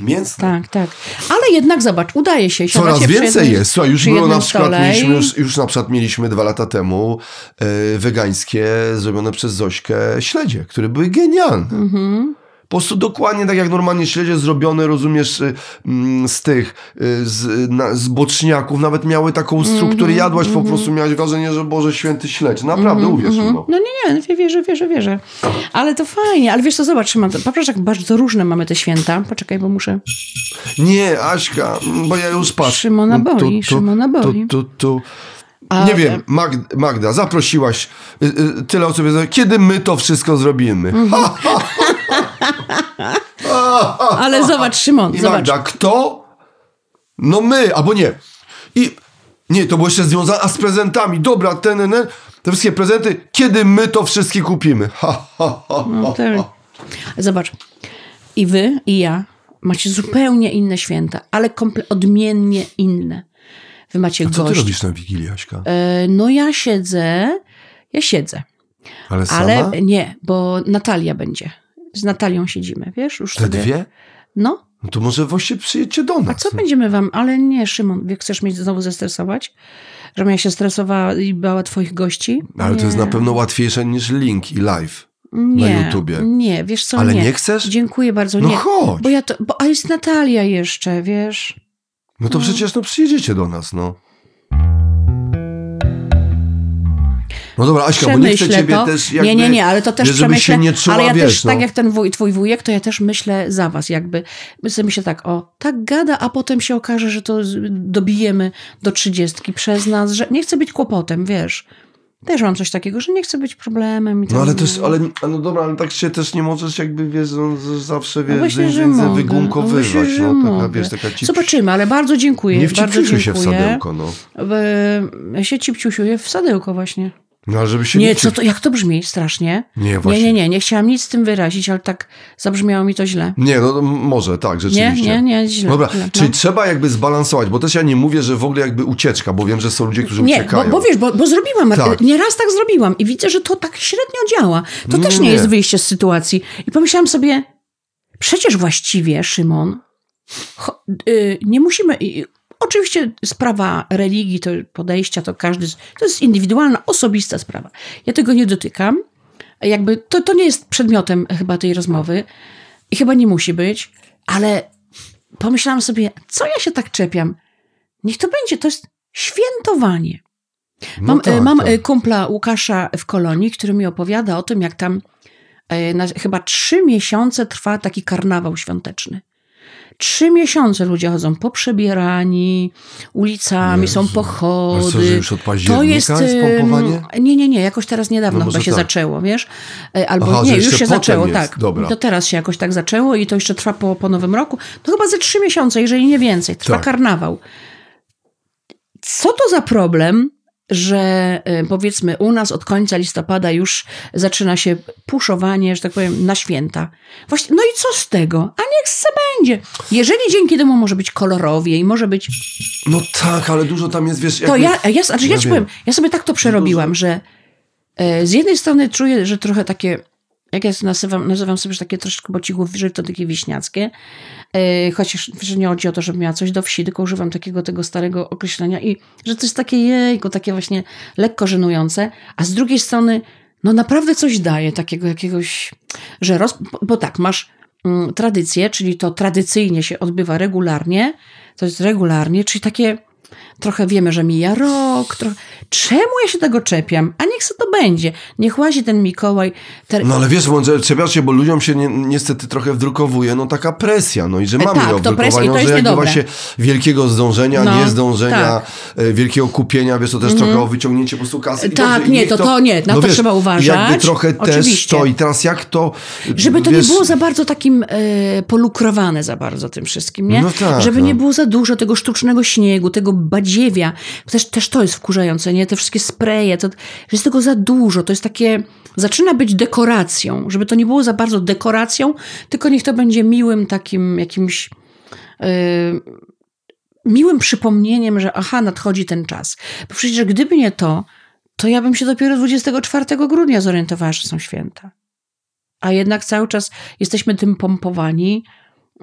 mięsne. tak, tak. Ale jednak zobacz, udaje się. Coraz więcej jednym- jest. Słuchaj, już było na przykład, stole mieliśmy już, już na przykład mieliśmy dwa lata temu e, wegańskie zrobione przez Zośkę śledzie, które były genialne. Mhm. Po prostu dokładnie tak jak normalnie śledzie zrobione, rozumiesz, y, mm, z tych, y, z, na, z boczniaków, nawet miały taką Mhm, strukturę, jadłaś po prostu, miałeś wrażenie, że Boże Święty śledź. Naprawdę, uwierz mi. No. No nie, nie, wierzę, wierzę, wierzę. Ale to fajnie, ale wiesz co, zobacz, Szymon, patrz jak bardzo różne mamy te święta. Poczekaj, bo muszę... Nie, Aśka, bo ja już patrzę. Szymona boli, Szymona boli. Tu, tu, tu. A- Nie wiem, Magda, Magda zaprosiłaś y, y, tyle osób, kiedy my to wszystko zrobimy? Mhm. Ha, Ale zobacz, Szymon, I zobacz. Magda, kto? No my, albo nie. I nie, to było jeszcze związane, a z prezentami. Dobra, ten, ten, ten, te wszystkie prezenty, kiedy my to wszystkie kupimy? Ha, ha, ha. No, te... Zobacz. I wy, i ja macie zupełnie inne święta, ale komple- odmiennie inne. Wy macie Co ty robisz na Wigilię, Aśka? E, No ja siedzę, ja siedzę, Ale sama? ale nie, bo Natalia będzie. Z Natalią siedzimy, wiesz? Już Te sobie... dwie? No, No to może właśnie przyjedźcie do nas. a co będziemy wam? Ale nie, Szymon, wie, chcesz mnie znowu zestresować? Żebym ja się stresowała i bała twoich gości? Ale to jest Nie. na pewno łatwiejsze niż link i live. nie, YouTubie. Nie, wiesz co, Ale nie. nie chcesz? Dziękuję bardzo, No nie. chodź. Bo ja to, bo, a jest Natalia jeszcze, wiesz? No to przecież no przyjedziecie do nas, no. No dobra, Aśka, bo nie chcę to. też jakby... nie, nie, nie, ale to też przemyślę. nie czuła, ale ja wiesz, też, no. tak jak ten wuj, twój wujek, to ja też myślę za was jakby. My sobie myślę tak, o, tak gada, a potem się okaże, że to dobijemy do trzydziestki przez nas, że nie chcę być kłopotem, wiesz. Też mam coś takiego, że nie chcę być problemem. I No tam- ale też, ale, no dobra, ale tak się też nie możesz jakby, wiesz, no, z- zawsze, No wiesz, właśnie, z- że z- mogę. wygumkowywać, No że no, taka, mogę. wiesz, taka cip... Zobaczymy, ale bardzo dziękuję. Nie bardzo wcipciusiuj się w sadełko, no. Ja się cipciusiuję w sadełko właśnie. No ale żeby się Nie, wcip- co to, jak to brzmi strasznie. Nie, Nie, właśnie. nie, nie, nie chciałam nic z tym wyrazić, ale tak zabrzmiało mi to źle. Nie, no może, tak, Nie, rzeczywiście. nie, nie, źle. Dobra, źle. czyli No. trzeba jakby zbalansować, bo też ja nie mówię, że w ogóle jakby ucieczka, bo wiem, że są ludzie, którzy Nie, bo, uciekają. bo wiesz, bo, bo zrobiłam, Tak. nieraz tak zrobiłam i widzę, że to tak średnio działa. To Nie, też nie, nie. jest wyjście z sytuacji. I pomyślałam sobie, przecież właściwie, Szymon, cho, y, nie musimy... Y, oczywiście sprawa religii, to podejścia, to każdy... To jest indywidualna, osobista sprawa. Ja tego nie dotykam. Jakby to, to nie jest przedmiotem chyba tej rozmowy i chyba nie musi być, ale pomyślałam sobie, co ja się tak czepiam? Niech to będzie, to jest świętowanie. No Mam, tak, e, mam tak. e, kumpla Łukasza w Kolonii, który mi opowiada o tym, jak tam e, na, chyba trzy miesiące trwa taki karnawał świąteczny. Trzy miesiące ludzie chodzą poprzebierani, ulicami, są Jezu. Ale pochody. co, że już od października jest pompowanie? Nie, nie, nie, jakoś teraz niedawno No chyba się tak. zaczęło, wiesz? E, Albo Aha, nie, już się zaczęło, jest. tak. Dobra. To teraz się jakoś tak zaczęło i to jeszcze trwa po, po nowym roku. To chyba ze trzy miesiące, jeżeli nie więcej. Trwa Tak. karnawał. Co to za problem, że y, powiedzmy u nas od końca listopada już zaczyna się puszowanie, że tak powiem, na święta. Właśnie, no i co z tego? A niech se będzie. Jeżeli dzięki temu może być kolorowiej, może być No tak, ale dużo tam jest, wiesz... to jakby- ja, ja, znaczy ja ci wiem. powiem, ja sobie tak to przerobiłam, że e, z jednej strony czuję, że trochę takie jak ja nazywam, nazywam sobie takie troszeczkę bocichów, że to takie wiśniackie, yy, chociaż że nie chodzi o to, żebym miała coś do wsi, tylko używam takiego tego starego określenia i że to jest takie jejko, takie właśnie lekko żenujące, a z drugiej strony no naprawdę coś daje takiego jakiegoś, że roz... bo tak, masz mm, tradycję, czyli to tradycyjnie się odbywa regularnie, to jest regularnie, czyli takie trochę wiemy, że mija rok. Trochę... Czemu ja się tego czepiam? A niech se to będzie. Niech łazi ten Mikołaj. Te... No ale wiesz, czepiasz się, bo ludziom się ni niestety trochę wdrukowuje, no taka presja, no i że mamy tak, ją to presja, i to że jest jakby niedobre. właśnie wielkiego zdążenia, No, niezdążenia, tak. e, wielkiego kupienia, wiesz, to też trochę o wyciągnięcie po prostu kasy. I Tak, nie, niech to- to nie, na to wiesz, trzeba uważać. Jakby trochę też Oczywiście. to i teraz jak to... Żeby to wiesz, nie było za bardzo takim e, polukrowane za bardzo tym wszystkim, nie? No tak, Żeby no. nie było za dużo tego sztucznego śniegu, tego badziewia. Też, też to jest wkurzające, nie? Te wszystkie spreje, to, że jest tego za dużo. To jest takie... Zaczyna być dekoracją. Żeby to nie było za bardzo dekoracją, tylko niech to będzie miłym takim jakimś... e, miłym przypomnieniem, że aha, nadchodzi ten czas. Bo przecież gdyby nie to, to ja bym się dopiero 24 grudnia zorientowała, że są święta. A jednak cały czas jesteśmy tym pompowani.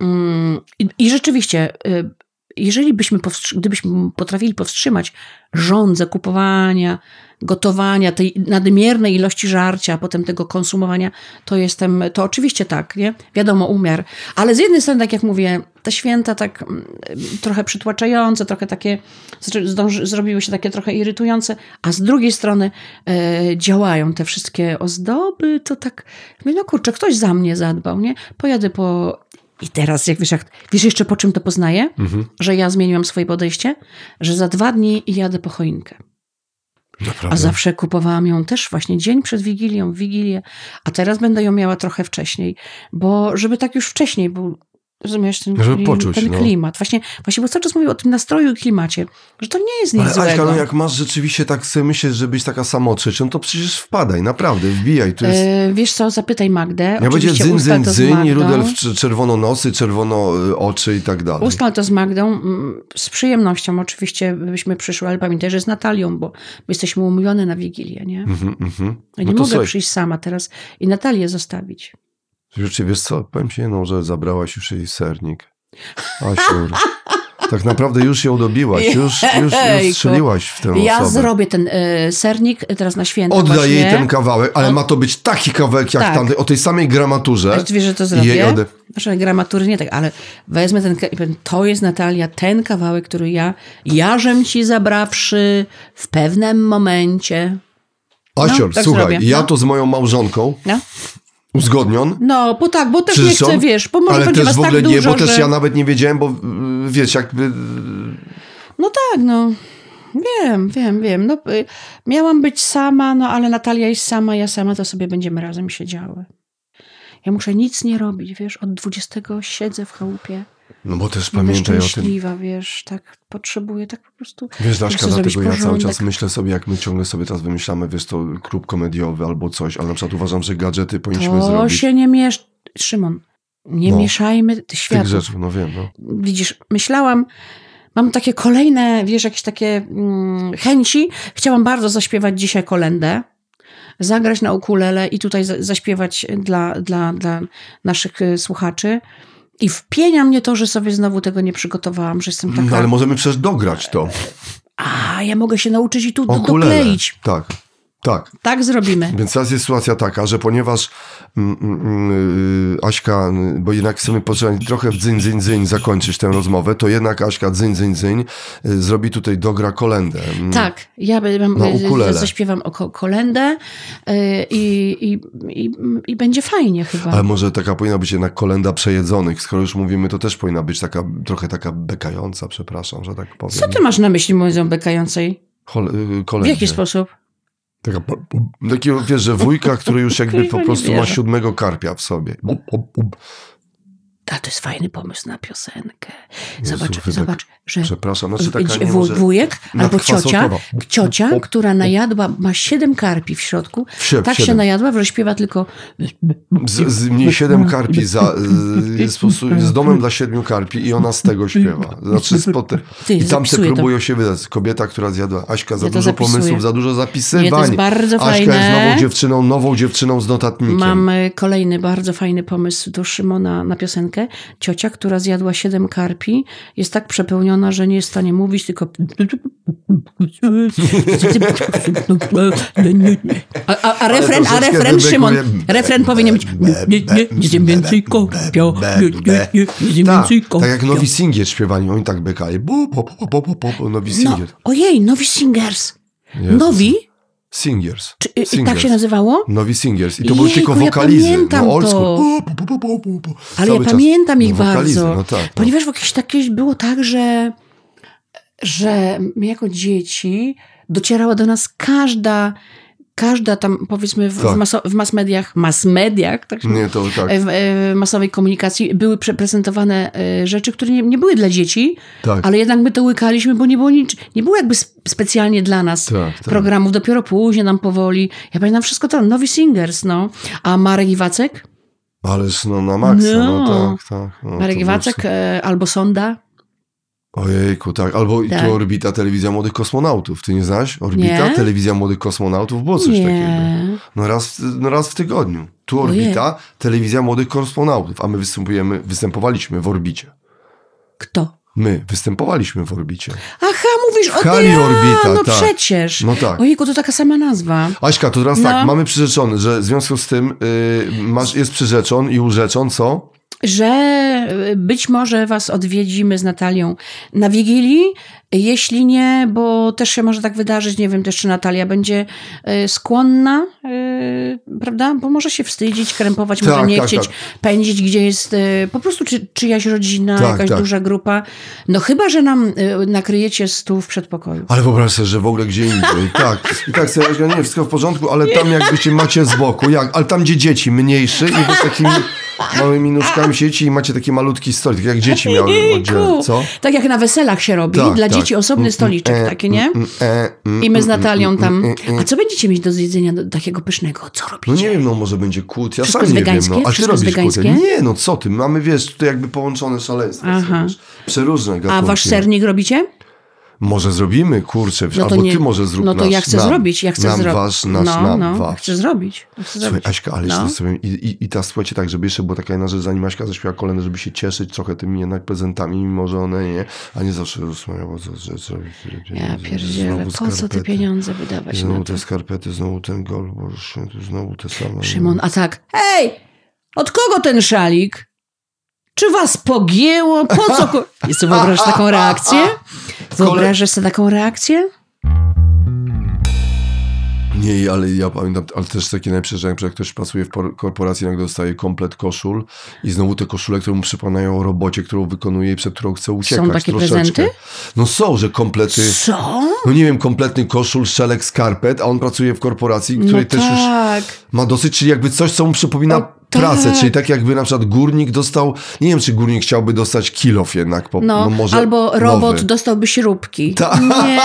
Mm, I, i rzeczywiście, y, jeżeli byśmy, gdybyśmy potrafili powstrzymać żądzę kupowania, gotowania, tej nadmiernej ilości żarcia, a potem tego konsumowania, to jestem, to oczywiście tak, nie? Wiadomo, umiar. Ale z jednej strony, tak jak mówię, te święta tak mm, trochę przytłaczające, trochę takie, zrobiły się takie trochę irytujące, a z drugiej strony e, działają te wszystkie ozdoby, to tak, no kurczę, ktoś za mnie zadbał, nie? Pojadę po... I teraz, jak wiesz, jak, wiesz jeszcze po czym to poznaję? Że ja zmieniłam swoje podejście? Że za dwa dni jadę po choinkę. Naprawdę. A zawsze kupowałam ją też właśnie dzień przed Wigilią, w Wigilię, a teraz będę ją miała trochę wcześniej, bo żeby tak już wcześniej był, rozumiesz, ten, Żeby poczuć, ten no. klimat. Właśnie, właśnie, bo cały czas mówię o tym nastroju i klimacie, że to nie jest nic Ale złego. Aśka, no jak masz rzeczywiście tak sobie myśleć, że być taka samotrzecią, to przecież wpadaj, naprawdę, wbijaj. To jest... E, wiesz co, zapytaj Magdę. Ja będzie z dzyń, Magdą. Rudolf cz- czerwono nosy, czerwono oczy i tak dalej. Ustal to z Magdą. Mm, Z przyjemnością oczywiście byśmy przyszły, ale pamiętaj, że z Natalią, bo my jesteśmy umówione na Wigilię, nie? Mhm, mhm. Ja No nie mogę słuchaj, przyjść sama teraz i Natalię zostawić. Rzeczywiście, wiesz co, powiem ci jedną, że zabrałaś już jej sernik. Asiur. tak naprawdę już ją dobiłaś, już, już, już strzeliłaś w tę Ja osobę. zrobię ten e, sernik teraz na święta Oddaj właśnie. jej ten kawałek, ale Od- ma to być taki kawałek jak Tak. tamten, o tej samej gramaturze. Wiesz, że to zrobię? jej ode... Znaczy gramatury nie tak, ale wezmę ten, to jest Natalia, ten kawałek, który ja, jażem ci zabrawszy w pewnym momencie. Asior, tak słuchaj, zrobię, ja no. to z moją małżonką No, uzgodnion. no bo tak, bo też nie Przyszą, chcę, wiesz, bo może ale będzie też was w ogóle tak dużo, nie, bo też że... ja nawet nie wiedziałem, bo wiesz, jakby No tak, no. Wiem, wiem, wiem. No, y, miałam być sama, no ale Natalia jest sama, ja sama, to sobie będziemy razem siedziały. Ja muszę nic nie robić, wiesz, od 20 siedzę w chałupie. No bo też pamiętaj o tym. szczęśliwa, wiesz, tak potrzebuję, tak po prostu. Wiesz, zrobić dlatego ja cały czas myślę sobie, jak my ciągle sobie teraz wymyślamy, wiesz, to klub komediowy albo coś, ale na przykład uważam, że gadżety powinniśmy To zrobić. się nie miesz... Szymon, nie No. mieszajmy tych Tych światów. rzeczy, no wiem, no. Widzisz, myślałam, mam takie kolejne, wiesz, jakieś takie mm, chęci. Chciałam bardzo zaśpiewać dzisiaj kolendę, zagrać na ukulele i tutaj za- zaśpiewać dla, dla, dla naszych y, słuchaczy. I wpienia mnie to, że sobie znowu tego nie przygotowałam, że jestem taka... No ale możemy przecież dograć to. A, ja mogę się nauczyć i tu do, Ukulele. dokleić. Tak, tak. Tak zrobimy. Więc teraz jest sytuacja taka, że ponieważ mm, mm, yy, Aśka, y, bo jednak chcemy poczekać trochę w dzyń, dzyń, dzyń zakończyć tę rozmowę, to jednak Aśka dzyń, dzyń, dzyń y, zrobi tutaj dogra kolendę. Mm. Tak, ja ukulele. zaśpiewam o ko- kolendę y, i, i, i, i będzie fajnie chyba. Ale może taka powinna być jednak kolenda przejedzonych. Skoro już mówimy, to też powinna być taka trochę taka bekająca, przepraszam, że tak powiem. Co ty masz na myśli mówiąc o bekającej? Hol, y, W jaki sposób? Taka, takiego, wiesz, że wujka, który już jakby po prostu ma siódmego karpia w sobie. A to jest fajny pomysł na piosenkę. Zobacz, Jezu, zobacz, że Przepraszam, znaczy taka w- może... wujek albo ciocia, ciocia, która najadła, ma siedem karpi w środku, tak się siedem. najadła, że śpiewa tylko Z, z mnie siedem karpi za, z, z domem dla siedmiu karpi i ona z tego śpiewa. Znaczy spod, Ty, I tam to. próbują się wydać. Kobieta, która zjadła. Aśka, za Ja dużo zapisuję. pomysłów, za dużo zapisywań. Nie, to jest bardzo Aśka fajne. jest nową dziewczyną, nową dziewczyną z notatnikiem. Mam e, kolejny bardzo fajny pomysł do Szymona na piosenkę. Ciocia, która zjadła siedem karpi, jest tak przepełniona, że nie jest w stanie mówić, tylko... A, a, a refren, a refren Szymon, refren powinien być nie, więcej kopia, nie, Tak, więcej kopia. tak jak Nowi Singier śpiewali, oni tak bekali. Nowi No, Singier. ojej, Nowi Singers. Nowi? Singers. Czy, i- tak Singers. się nazywało? Nowi Singers. I to były tylko ja wokalizy. pamiętam no, to. Ale ja czas. pamiętam ich no, wokalizy, bardzo. No tak, no. Ponieważ w jakieś takie było tak, że, że my jako dzieci docierała do nas każda, każda tam powiedzmy w, Tak. w, maso, w mass mediach, mass mediach, tak Nie, to tak. w, w masowej komunikacji były prezentowane e, rzeczy, które nie, nie były dla dzieci, Tak. ale jednak my to łykaliśmy, bo nie było, nic, nie było jakby sp- specjalnie dla nas Tak, tak. programów, dopiero później nam powoli. Ja pamiętam wszystko to, Nowi Singers, no. A Marek Iwacek? Ależ no na maksa, no, No. tak, tak. No, Marek Iwacek e, albo Sonda? Ojejku, tak. Albo i Tak. tu Orbita, telewizja młodych kosmonautów. Ty nie znasz? Orbita, Nie. telewizja młodych kosmonautów? Było coś takiego. Nie. No raz, w- no raz w tygodniu. Tu Ojej. Orbita, telewizja młodych kosmonautów, a my występujemy, występowaliśmy w Orbicie. Kto? My występowaliśmy w Orbicie. Aha, mówisz o hali tym. Orbita, No tak. przecież. No tak. Ojejku, to taka sama nazwa. Aśka, to teraz No. tak, mamy przyrzeczony, że w związku z tym y, masz, jest przyrzeczon i urzeczon, co? Że y, być może was odwiedzimy z Natalią na Wigilii. Jeśli nie, bo też się może tak wydarzyć, nie wiem też, czy Natalia będzie y, skłonna, y, prawda? Bo może się wstydzić, krępować, może Tak, nie tak, chcieć tak. pędzić, gdzie jest po prostu czy, czyjaś rodzina, Tak, jakaś tak. duża grupa. No chyba, że nam nakryjecie stół w przedpokoju. Ale wyobraź sobie, że w ogóle gdzie indziej. Tak, i tak sobie, ja nie, wszystko w porządku, ale tam jakbyście macie z boku, jak, ale tam gdzie dzieci mniejszy i wy takimi małymi nóżkami sieci i macie taki malutki stolik, jak dzieci miały oddzielnie, Ojejku. co? Tak jak na weselach się robi, Tak, dla tak. dzieci osobny Mm, stoliczek mm, taki, nie? mm, e, mm, I my z mm, Natalią mm, tam. mm, mm. A co będziecie mieć do zjedzenia do, takiego pysznego? Co No robicie? nie wiem, no może będzie kłód, ja Wszystko sam nie wiem. No. A ty robisz kłód? Nie, no co ty, mamy, wiesz, tutaj jakby połączone szaleństwo. Aha. Wiesz, przeróżne gatunki. A wasz sernik robicie? Może zrobimy, kurczę, No albo nie- ty może zrób No to nasz, ja chcę nam, zrobić, ja chcę zrobić. wasz, nasz, no, nam no, wasz. chcę zrobić. Chcę Słuchaj, zrobić. Aśka, ale No. sobie i, i, i ta słuchajcie tak, żeby jeszcze była taka jedna rzecz, zanim Aśka zaśpiewa kolejne, żeby się cieszyć trochę tymi jednak prezentami, mimo że one nie, a nie zawsze rozmawiają, że, że, Ja pierdzielę, po co te pieniądze wydawać Znowu te skarpety, znowu ten gol, święty, znowu te same. Szymon, a tak, hej, od kogo ten szalik? Czy was pogięło? Po co? ko- Jest to wyobrażasz taką reakcję? Wyobrażasz sobie taką reakcję? Nie, ale ja pamiętam, ale też takie najlepsze, że jak ktoś pracuje w por- korporacji, nagle dostaje komplet koszul i znowu te koszule, które mu przypominają o robocie, którą wykonuje i przed którą chce uciekać. takie troszeczkę. prezenty? No są, że komplety, Co? no nie wiem, kompletny koszul, szelek, skarpet, a on pracuje w korporacji, której no też już tak. ma dosyć, czyli jakby coś, co mu przypomina O, pracę, tak. czyli tak jakby na przykład górnik dostał, nie wiem, czy górnik chciałby dostać kilof jednak, po, no, No, może albo robot nowy. dostałby śrubki. Ta- Nie,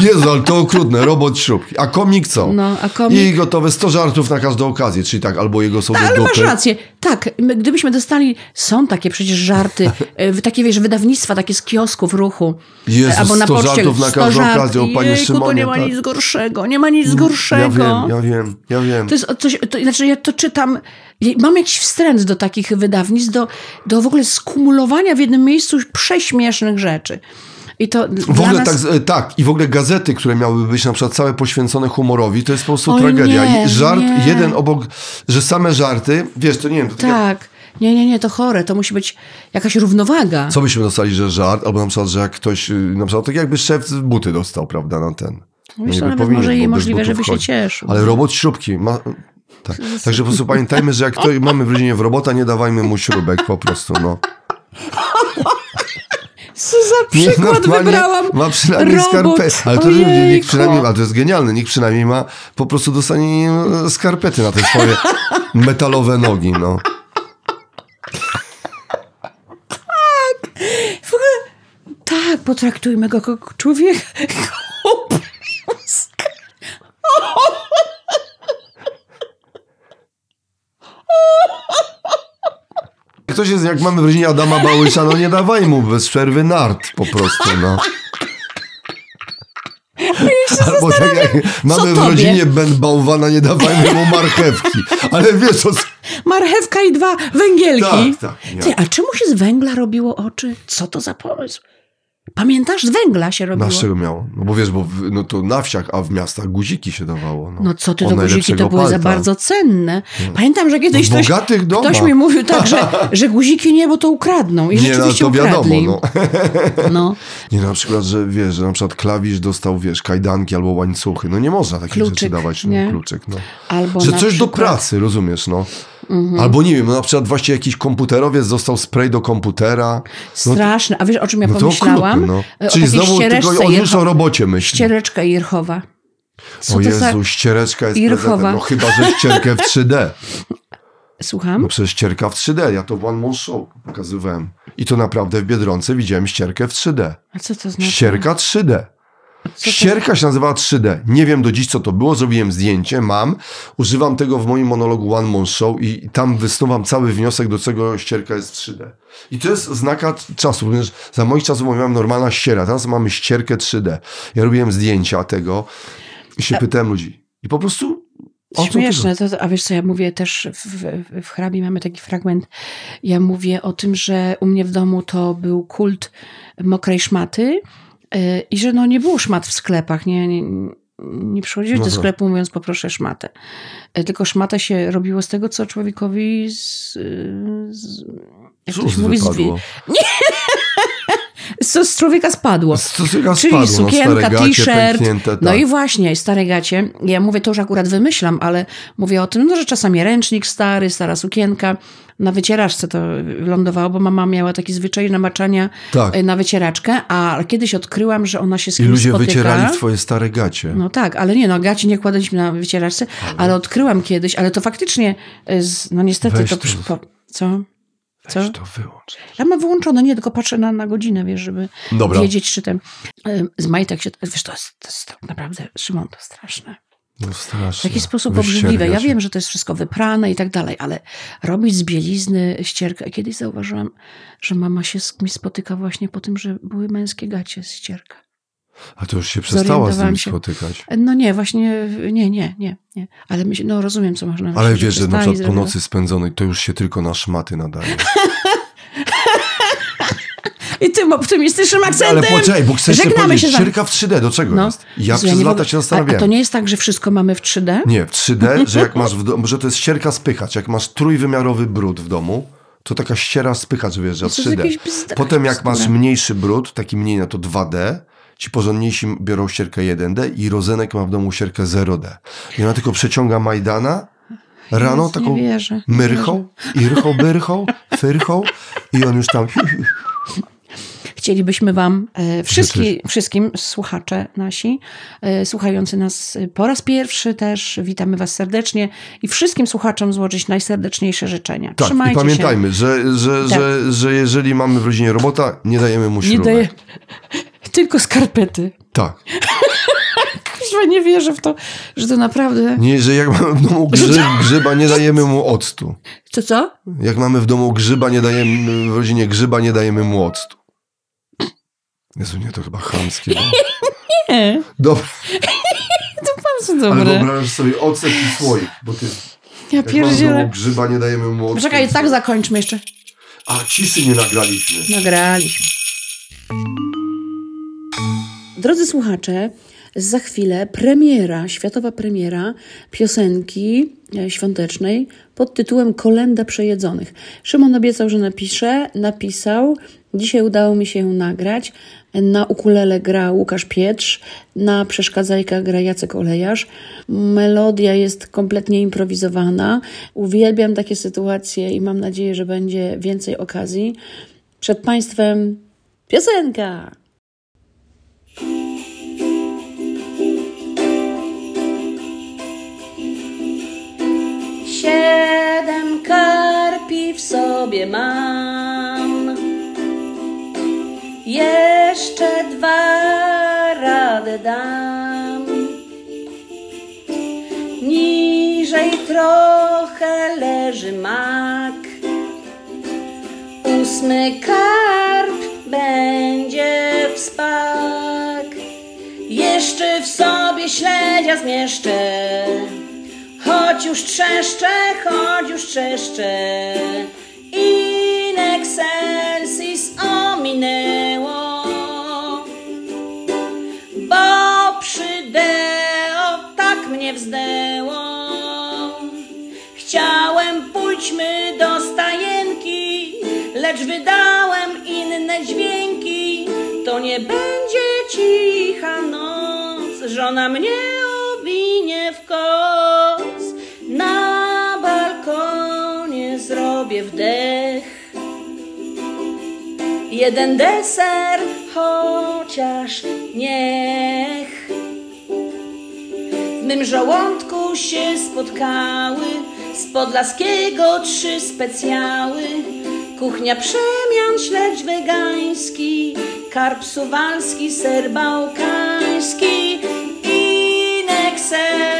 Jezu, ale to okrutne, robot śrubki. A komik co? no, a komik... I gotowe 100 żartów na każdą okazję, czyli tak, albo jego są do Ale masz rację. Tak, my, gdybyśmy dostali, są takie przecież żarty, w- takie wiesz, wydawnictwa, takie z kiosków ruchu. Jezus, albo na 100 poczcie. żartów na 100 każdą żart- okazję, o panie Jejku, to Szymonie, nie ma tak. nic gorszego, nie ma nic gorszego. Ja wiem, ja wiem, ja wiem. To jest coś, to, znaczy ja to czytam, mam jakiś wstręt do takich wydawnictw, do, do w ogóle skumulowania w jednym miejscu prześmiesznych rzeczy. I to W ogóle nas... tak, e, tak, i w ogóle gazety, które miałyby być na przykład całe poświęcone humorowi, to jest po prostu Oj, tragedia. nie, żart nie. jeden obok, że same żarty, wiesz, to nie wiem, to tak. Nie, nie, nie, to chore. To musi być jakaś równowaga. co byśmy dostali, że żart, albo na przykład, że jak ktoś, y, na przykład tak jakby szef buty dostał, prawda, na ten. No Wiesz, to nawet może i możliwe, żeby się cieszył. Ale robot śrubki ma... Tak. Także po prostu pamiętajmy, że jak to mamy w rodzinie w robota, nie dawajmy mu śrubek po prostu, no. Co za przykład nie, wybrałam? Ma przynajmniej skarpety. Ale to, nikt przynajmniej, ale to jest genialne. Nikt przynajmniej ma, po prostu dostanie skarpety na te swoje metalowe nogi, no. Tak. W ogóle, tak, potraktujmy go jako człowieka. Ktoś jest, jak mamy w rodzinie Adama Bałysza, no nie dawaj mu bez przerwy nart po prostu, no. Albo tak jak mamy w rodzinie Ben Bałwana, nie dawajmy mu marchewki. Ale wiesz, co... Marchewka i dwa węgielki. Tak, tak, nie. Ty, a czemu się z węgla robiło oczy? Co to za pomysł? Pamiętasz? Z węgla się robiło. Na czego miało? No bo wiesz, bo w, no to na wsiach, a w miastach guziki się dawało. No, No co ty, to guziki to były za palta. bardzo cenne. Pamiętam, że kiedyś W ktoś, ktoś mi mówił tak, że, że guziki nie, bo to ukradną. I Nie, no rzeczywiście to wiadomo, ukradli. no. no. Nie, na przykład, że wiesz, że na przykład klawisz dostał, wiesz, kajdanki albo łańcuchy. No nie można takich Kluczyk, rzeczy dawać, no, nie? kluczyk, no. Albo Że coś do przykład- pracy, rozumiesz, no. Mhm. Albo nie wiem, no na przykład właśnie jakiś komputerowiec dostał spray do komputera. No, Straszne. A wiesz, o czym ja no pomyślałam? okrutne, no. E, Czyli znowu tylko on już o robocie myśli. Ściereczka Irchowa. Co O Jezu, za... ściereczka jest Irchowa. No chyba, że ścierkę w 3D. Słucham? No przecież ścierka w 3D, ja to w One More Show pokazywałem. I to naprawdę w Biedronce widziałem ścierkę w 3D. A co to znaczy? Ścierka 3D. Ścierka się nazywała 3D. Nie wiem do dziś, co to było. Zrobiłem zdjęcie, mam. Używam tego w moim monologu One Man Show i tam wysnuwam cały wniosek, do czego ścierka jest w 3D. I to jest znaka czasu, ponieważ za moich czasów mówiłem normalna ściera, teraz mamy ścierkę 3D. Ja robiłem zdjęcia tego i się pytałem ludzi. I po prostu... Śmieszne, to? a wiesz co, ja mówię też w, w, hrabie mamy taki fragment, ja mówię o tym, że u mnie w domu to był kult mokrej szmaty i że no nie było szmat w sklepach, nie, nie, nie przychodziłeś No do tak. sklepu mówiąc poproszę szmatę. Yy, Tylko szmatę się robiło z tego, co człowiekowi z, yy, z jak się mówi, z, wypadło? Co z człowieka spadło. Co chyba Czyli spadło, sukienka, no, t-shirt. pęknięte, No tak. i właśnie, stare gacie. Ja mówię, to już akurat wymyślam, ale mówię o tym, no, że czasami ręcznik stary, stara sukienka. Na wycieraczce to lądowało, bo mama miała taki zwyczaj namaczania Tak. y, na wycieraczkę, a kiedyś odkryłam, że ona się z I kimś ludzie spotyka. wycierali twoje stare gacie. No tak, ale nie, no gaci nie kładaliśmy na wycieraczce, ale odkryłam kiedyś, ale to faktycznie, z, no niestety Weź to... co? Co? Weź to wyłącz. Ja mam wyłączone, nie, tylko patrzę na, na godzinę, wiesz, żeby Dobra. wiedzieć, czy ten... y, Z majtek się... Wiesz, to jest, to jest naprawdę, Szymon, to straszne. No strasznie. W jakiś sposób obrzydliwe. Ja wiem, że to jest wszystko wyprane i tak dalej, ale robić z bielizny ścierkę. Kiedyś zauważyłam, że mama się z kimś spotyka właśnie po tym, że były męskie gacie z ścierka. A to już się przestała z Zorientowałam nim się. spotykać. No nie, właśnie, nie, nie, nie, nie. Ale myśl, no rozumiem, co można Ale wiesz, że na przykład po nocy spędzonej to już się tylko na szmaty nadaje. I tym optymistycznym akcentem Ale poczekaj, bo chcesz żegnamy się ścierka w 3D, do czego No. jest? Ja Jezu, przez lata ogóle- się a, zastanawiałem. a to nie jest tak, że wszystko mamy w 3D? Nie, w 3D, że jak masz w domu, że to jest ścierka spychacz, jak masz trójwymiarowy brud w domu, to taka ściera spychacz wyjeżdża w To jest 3D. jakieś bzdra- Potem jak masz mniejszy brud, taki mniej na to 2D, ci porządniejsi biorą ścierkę 1D i Rozenek ma w domu ścierkę 0D. I ona tylko przeciąga Majdana rano nie taką myrchą, irchą, byrchą, fyrchą i on już tam Chcielibyśmy Wam, e, wszystkim, wszystkim słuchacze nasi, e, słuchający nas po raz pierwszy też, witamy Was serdecznie i wszystkim słuchaczom złożyć najserdeczniejsze życzenia. Tak, Trzymajcie i pamiętajmy, że, że, Tak. że, że jeżeli mamy w rodzinie robota, nie dajemy mu się. Nie śrubek. Tylko skarpety. Tak. Kuźwa, nie wierzę w to, że to naprawdę... Nie, że jak mamy w domu grzyb, grzyba, nie dajemy mu octu. Co, co? Jak mamy w domu grzyba, nie dajemy, w rodzinie grzyba, nie dajemy mu octu. Jezu, nie, to chyba chamskie. było. Nie, Dobra, bardzo ale dobre. wyobrażasz sobie ocet i słoik, bo ty, Ja jak mamy w domu pierdzielę. grzyba, nie dajemy mu octu. Poczekaj, tak zakończmy jeszcze. A, ciszy nie nagraliśmy. Nagraliśmy. Drodzy słuchacze, za chwilę premiera, światowa premiera piosenki e, świątecznej pod tytułem Kolenda Przejedzonych. Szymon obiecał, że napisze, napisał. Dzisiaj udało mi się nagrać. Na ukulele gra Łukasz Pietrz, na przeszkadzajkach gra Jacek Olejarz. Melodia jest kompletnie improwizowana. Uwielbiam takie sytuacje i mam nadzieję, że będzie więcej okazji. Przed Państwem piosenka! Siedem karpi w sobie mam. Jeszcze radę dam. Niżej trochę leży mak. Ósmy karp będzie w spak. Jeszcze w sobie śledzia zmieszczę. Choć już trzeszcze, choć już trzeszcze. In excelsis ominęło. Bo przy Deo tak mnie wzdęło. Chciałem pójdźmy do stajenki, lecz wydałem inne dźwięki. To nie będzie cicha noc, żona mnie owinie w koc. Na balkonie zrobię wdech. Jeden deser, chociaż niech. W mym żołądku się spotkały z podlaskiego trzy specjały. Kuchnia przemian, śledź wegański, karp suwalski, ser bałkański. In excelsis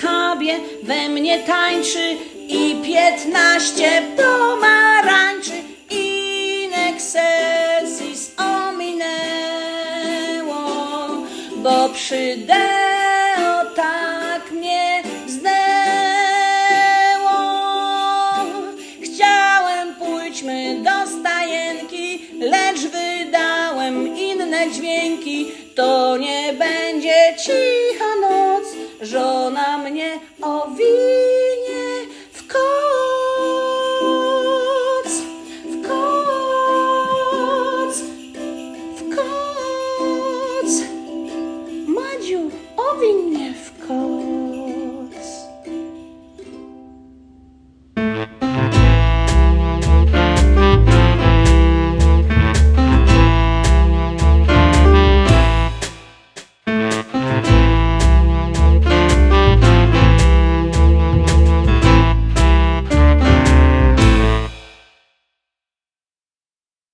Schabie we mnie tańczy i piętnaście pomarańczy. In excelsis ominęło, bo przy żona mnie owija.